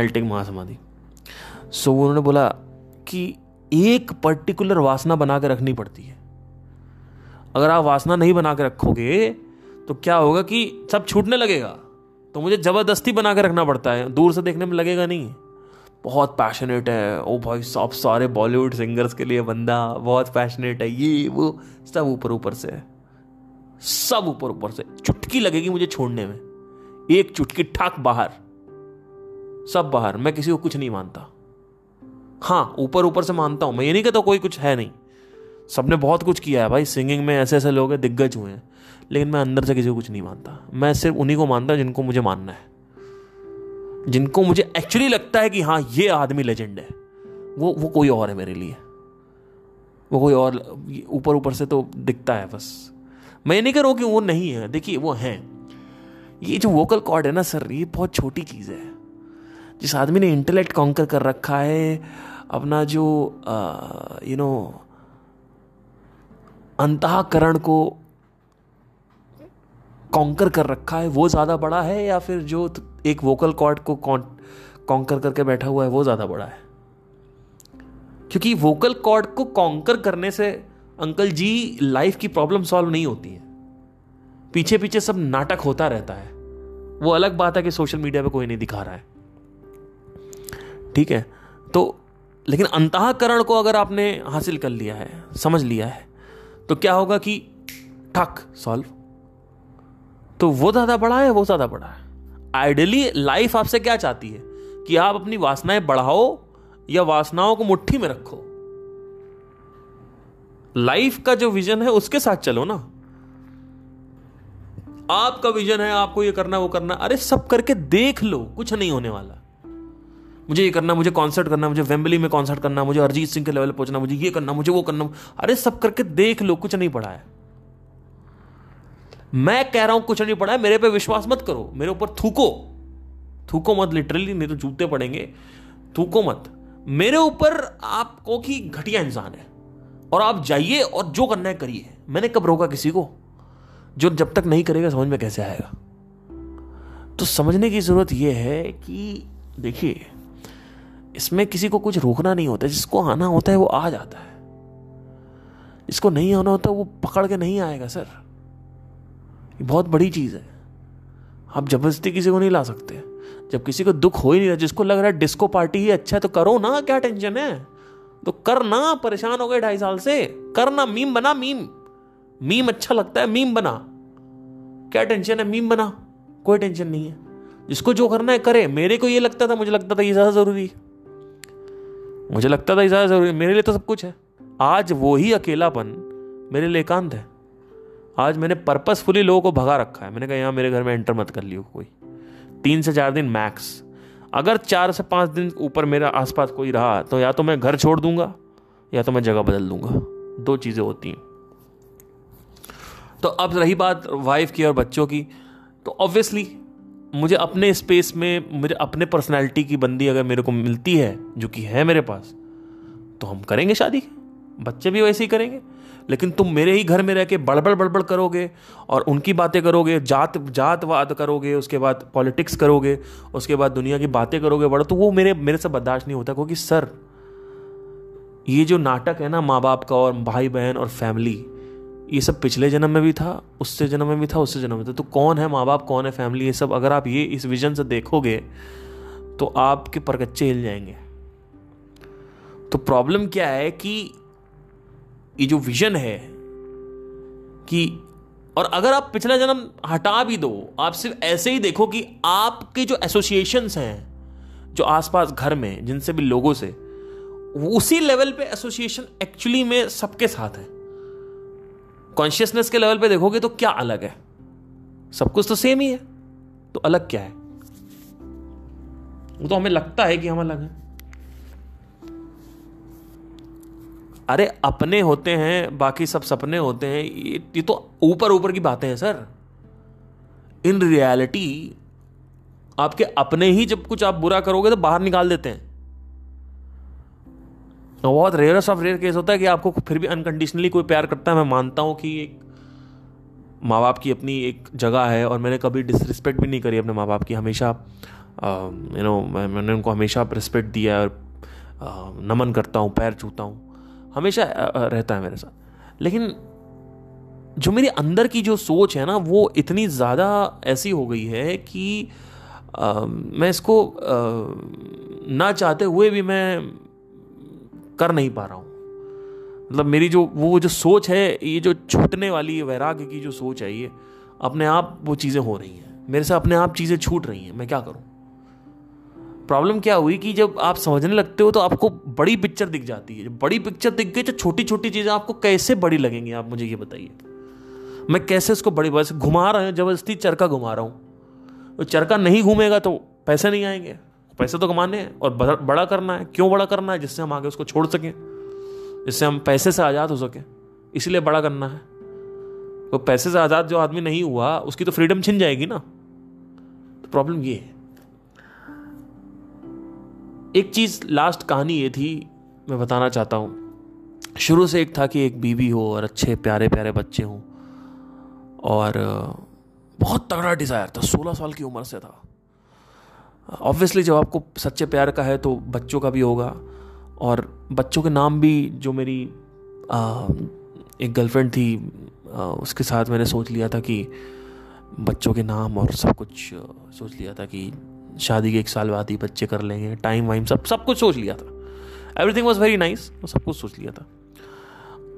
एल्टिक महासमाधि। सो उन्होंने बोला कि एक पर्टिकुलर वासना बना के रखनी पड़ती है। अगर आप वासना नहीं बना के रखोगे तो क्या होगा कि सब छूटने लगेगा। तो मुझे ज़बरदस्ती बना के रखना पड़ता है। दूर से देखने में लगेगा नहीं। बहुत पैशनेट है। ओ भाई सब सारे बॉलीवुड सिंगर्स के लिए बंदा बहुत पैशनेट है। ये, वो, सब ऊपर ऊपर से। सब ऊपर ऊपर से। चुटकी लगेगी मुझे छोड़ने में। एक चुटकी, ठाक बाहर। सब बाहर। मैं किसी को कुछ नहीं मानता। हाँ ऊपर ऊपर से मानता हूँ। मैं ये नहीं कहता कोई कुछ है नहीं। सबने बहुत कुछ किया है भाई सिंगिंग में ऐसे ऐसे लोग हैं, दिग्गज हुए हैं। लेकिन मैं अंदर से किसी को कुछ नहीं मानता। मैं सिर्फ़ उन्हीं को मानता जिनको मुझे मानना है। जिनको मुझे एक्चुअली लगता है कि हाँ ये आदमी लेजेंड है। वो वो कोई और है मेरे लिए। वो कोई और ऊपर ऊपर से तो दिखता है बस। मैं नहीं कह रहा हूँ कि वो नहीं है। देखिए, वो हैं। ये जो वोकल कॉर्ड है ना सर ये बहुत छोटी चीज़ है। जिस आदमी ने इंटेलेक्ट कॉन्कर कर रखा है, अपना जो यू नो अंतकरण को कॉन्कर कर रखा है, वो ज़्यादा बड़ा है या फिर जो एक वोकल कॉर्ड को कॉन्कर करके बैठा हुआ है, वो ज़्यादा बड़ा है? क्योंकि वोकल कॉर्ड को कॉन्कर करने से अंकल जी लाइफ की प्रॉब्लम सॉल्व नहीं होती है। पीछे पीछे सब नाटक होता रहता है। वो अलग बात है कि सोशल मीडिया पे कोई नहीं दिखा रहा है। ठीक है? तो लेकिन अंतकरण को अगर आपने हासिल कर लिया है, समझ लिया है तो क्या होगा कि ठक सॉल्व तो वो ज़्यादा बड़ा है, वो ज़्यादा बड़ा है। आइडियली लाइफ आपसे क्या चाहती है? कि आप अपनी वासनाएँ बढ़ाओ या वासनाओं को मुट्ठी में रखो। लाइफ का जो विजन है, उसके साथ चलो ना। आपका विजन है, आपको ये करना, वो करना। अरे, सब करके देख लो, कुछ नहीं होने वाला। मुझे ये करना, मुझे कॉन्सर्ट करना, मुझे वेम्बली में कॉन्सर्ट करना, मुझे अरिजीत सिंह के लेवल पहुँचना, मुझे ये करना, मुझे वो करना। अरे सब करके देख लो, कुछ नहीं पड़ा है। मैं कह रहा हूँ, कुछ नहीं पड़ा है, मेरे पे विश्वास मत करो, मेरे ऊपर थूको। थूको मत लिटरली नहीं तो जूते पड़ेंगे। थूको मत। मेरे ऊपर आपको की घटिया इंसान है। और आप जाइए और जो करना है करिए। मैंने कब रोका किसी को? जो जब तक नहीं करेगा, समझ में कैसे आएगा? तो समझने की ज़रूरत यह है कि, देखिए इसमें किसी को कुछ रोकना नहीं होता, जिसको आना होता है वो आ जाता है। जिसको नहीं आना होता वो पकड़ के नहीं आएगा, सर। ये बहुत बड़ी चीज़ है। आप ज़बरदस्ती किसी को नहीं ला सकते। जब किसी को दुख हो ही नहीं रहा, जिसको लग रहा है डिस्को पार्टी ही अच्छा है तो करो ना, क्या टेंशन है? तो करना, परेशान हो गए ढाई साल से। करना, मीम बना, मीम। मीम अच्छा लगता है, मीम बना। क्या टेंशन है, मीम बना। कोई टेंशन नहीं है। जिसको जो करना है, करे। मेरे को ये लगता था, मुझे लगता था ये ज़्यादा ज़रूरी मुझे लगता था ज़्यादा ज़रूरी मेरे लिए तो सब कुछ है। आज वो ही अकेलापन मेरे लिए एकांत है। आज मैंने पर्पसफुली लोगों को भगा रखा है। मैंने कहा, यहाँ मेरे घर में एंटर मत कर लियो कोई। तीन से चार दिन मैक्स अगर चार से पाँच दिन ऊपर मेरा आसपास कोई रहा तो या तो मैं घर छोड़ दूँगा, या तो मैं जगह बदल दूँगा। दो चीज़ें होती हैं। तो अब रही बात वाइफ की और बच्चों की। तो ऑब्वियसली मुझे अपने स्पेस में, मुझे अपने पर्सनैलिटी की बंदी अगर मेरे को मिलती है, जो कि है मेरे पास तो हम करेंगे शादी। बच्चे भी वैसे ही करेंगे। लेकिन तुम मेरे ही घर में रह के बड़बड़ बड़बड़ करोगे और उनकी बातें करोगे, जात, जातवाद करोगे, उसके बाद पॉलिटिक्स करोगे, उसके बाद दुनिया की बातें करोगे, बड़ा तो वो मेरे मेरे से बर्दाश्त नहीं होता। क्योंकि सर, ये जो नाटक है ना माँ बाप का और भाई बहन और फैमिली ये सब पिछले जन्म में भी था, उससे जन्म में भी था, उससे जन्म में था। तो कौन है माँ बाप, कौन है फैमिली ये सब अगर आप ये इस विजन से देखोगे तो आपके परकच्चे हिल जाएँगे। तो प्रॉब्लम क्या है कि ये जो विजन है कि, और अगर आप पिछला जन्म हटा भी दो, आप सिर्फ़ ऐसे ही देखो कि आपके जो एसोसिएशंस हैं, जो आसपास घर में, जिनसे भी लोगों से उसी लेवल पे एसोसिएशन एक्चुअली में सबके साथ है। कॉन्शियसनेस के लेवल पे देखोगे तो क्या अलग है? सब कुछ तो सेम ही है। तो अलग क्या है? वो तो हमें लगता है कि हम अलग हैं। अरे अपने होते हैं बाकी सब सपने होते हैं। ये, ये तो ऊपर ऊपर की बातें हैं सर। इन रियलिटी आपके अपने ही जब कुछ आप बुरा करोगे तो बाहर निकाल देते हैं। बहुत रेयरस ऑफ़ रेयर केस होता है कि आपको फिर भी अनकंडीशनली कोई प्यार करता है। मैं मानता हूँ कि एक माँ बाप की अपनी एक जगह है और मैंने कभी डिसरिस्पेक्ट भी नहीं करी अपने माँ बाप की। हमेशा यू नो मैंने उनको हमेशा रिस्पेक्ट दिया और नमन करता हूँ पैर छूता हूँ। हमेशा रहता है मेरे साथ। लेकिन जो मेरे अंदर की जो सोच है ना वो इतनी ज़्यादा ऐसी हो गई है कि आ, मैं इसको आ, ना चाहते हुए भी मैं कर नहीं पा रहा हूँ। मतलब मेरी जो, वो जो सोच है, ये जो छूटने वाली वैराग्य की जो सोच है, ये अपने आप वो चीज़ें हो रही हैं। मेरे से अपने आप चीज़ें छूट रही हैं, मैं क्या करूँ? प्रॉब्लम क्या हुई कि जब आप समझने लगते हो तो आपको बड़ी पिक्चर दिख जाती है। बड़ी पिक्चर दिख गई तो छोटी छोटी चीज़ें आपको कैसे बड़ी लगेंगी, आप मुझे ये बताइए। मैं कैसे इसको बड़ी, बस घुमा रहा हूँ, ज़बरदस्ती चरखा घुमा रहा हूँ। तो चरखा नहीं घूमेगा तो पैसे नहीं आएँगे। पैसे तो कमाने हैं और बड़ा करना है। क्यों बड़ा करना है? जिससे हम आगे उसको छोड़ सकें। जिससे हम पैसे से आज़ाद हो सकें। इसलिए बड़ा करना है। तो पैसे से आज़ाद जो आदमी नहीं हुआ, उसकी तो फ्रीडम छिन जाएगी ना। तो प्रॉब्लम ये है। एक चीज़ लास्ट कहानी ये थी, मैं बताना चाहता हूँ। शुरू से एक था कि एक बीवी हो और अच्छे, प्यारे प्यारे बच्चे हों। और, बहुत तगड़ा डिज़ायर था। सोलह साल की उम्र से था। ऑब्वियसली जब आपको सच्चे प्यार का है तो बच्चों का भी होगा। और बच्चों के नाम भी जो मेरी आ, एक गर्लफ्रेंड थी आ, उसके साथ मैंने सोच लिया था कि बच्चों के नाम और सब कुछ सोच लिया था कि शादी के एक साल बाद ही बच्चे कर लेंगे। टाइम वाइम सब सब कुछ सोच लिया था। एवरीथिंग वॉज़ वेरी नाइस सब कुछ सोच लिया था।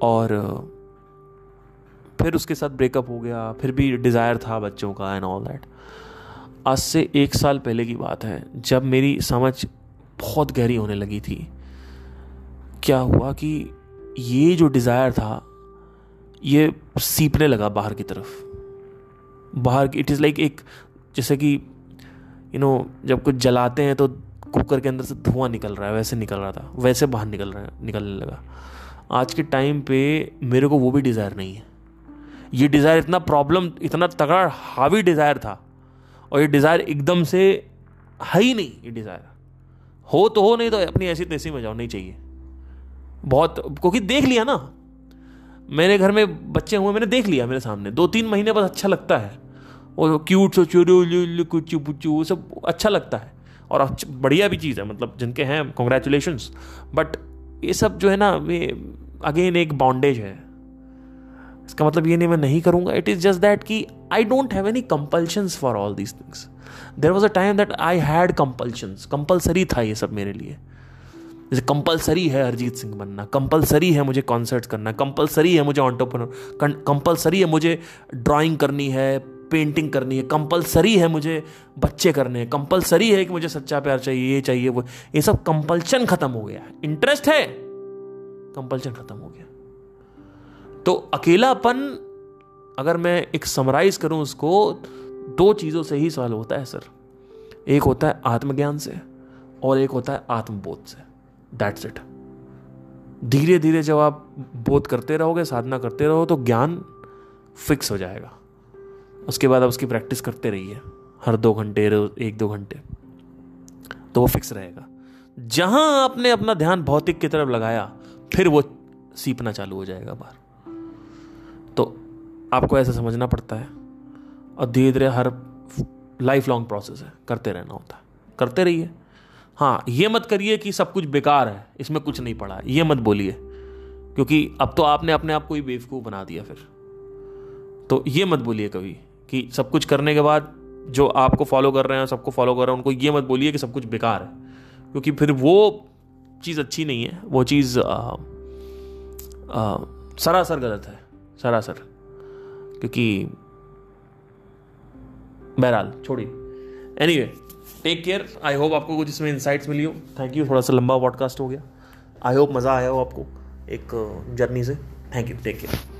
और फिर उसके साथ ब्रेकअप हो गया फिर भी डिज़ायर था बच्चों का एंड ऑल दैट आज से एक साल पहले की बात है, जब मेरी समझ बहुत गहरी होने लगी थी। क्या हुआ कि ये जो डिज़ायर था, ये सीपने लगा बाहर की तरफ़। बाहर इट इज़ लाइक एक, जैसे कि यू नो जब कुछ जलाते हैं तो कुकर के अंदर से धुआँ निकल रहा है, वैसे निकल रहा था, वैसे बाहर निकल रहा है, निकलने लगा। आज के टाइम पे मेरे को वो भी डिज़ायर नहीं है। ये डिज़ायर इतना प्रॉब्लम इतना तगड़ा, हावी डिज़ायर था और ये डिज़ायर एकदम से है ही नहीं, ये डिज़ायर हो तो हो, नहीं तो अपनी ऐसी तैसी में जाओ, नहीं चाहिए। बहुत, क्योंकि देख लिया ना। मेरे घर में बच्चे हुए, मैंने देख लिया मेरे सामने। दो तीन महीने बस अच्छा लगता है। वो क्यूट सो चोरू कुचू पुचू वो सब अच्छा लगता है। और बढ़िया भी चीज़ है मतलब जिनके हैं कॉन्ग्रेचुलेशन बट ये सब जो है ना, ये अगेन एक बॉन्डेज है। इसका मतलब ये नहीं, मैं नहीं करूँगा। इट इज़ जस्ट दैट कि I don't have any compulsions for all these things there was a time that I had compulsions compulsory था ये सब मेरे लिए. जैसे कंपलसरी है अरिजीत सिंह बनना. कंपलसरी है मुझे कॉन्सर्ट करना. कंपलसरी है मुझे ऑन्टरप्रनर कंपलसरी है मुझे ड्राइंग करनी है पेंटिंग करनी है. कंपलसरी है मुझे बच्चे करने हैं. कंपलसरी है कि मुझे सच्चा प्यार चाहिए, ये चाहिए, वो ये सब कंपल्शन खत्म हो गया. है इंटरेस्ट है? कंपल्शन खत्म हो गया. तो अकेलापन अगर मैं एक समराइज करूँ उसको, दो चीज़ों से ही सवाल होता है सर एक होता है आत्मज्ञान से और एक होता है आत्मबोध से. दैट्स इट धीरे धीरे जब आप बोध करते रहोगे, साधना करते रहो तो ज्ञान फिक्स हो जाएगा. उसके बाद आप उसकी प्रैक्टिस करते रहिए. हर दो घंटे, एक दो घंटे. तो वो फिक्स रहेगा. जहाँ आपने अपना ध्यान भौतिक की तरफ़ लगाया, फिर वो सीपना चालू हो जाएगा बाहर. आपको ऐसा समझना पड़ता है। और धीरे धीरे हर लाइफ लॉन्ग प्रोसेस है, करते रहना होता है। करते रहिए। हाँ ये मत करिए कि सब कुछ बेकार है, इसमें कुछ नहीं पड़ा। ये मत बोलिए, क्योंकि अब तो आपने अपने आप को ही बेवकूफ़ बना दिया फिर। तो ये मत बोलिए कभी कि सब कुछ करने के बाद जो आपको फॉलो कर रहे हैं, सबको फॉलो कर रहे हैं, उनको ये मत बोलिए कि सब कुछ बेकार है। क्योंकि फिर वो चीज़ अच्छी नहीं है, वो चीज़ सरासर गलत है, सरासर। क्योंकि बहरहाल छोड़िए। Anyway anyway, take care I hope आपको कुछ इसमें इंसाइट्स मिली हो। थैंक यू थोड़ा सा लंबा पॉडकास्ट हो गया। आई होप मज़ा आया हो आपको एक जर्नी से। Thank you take care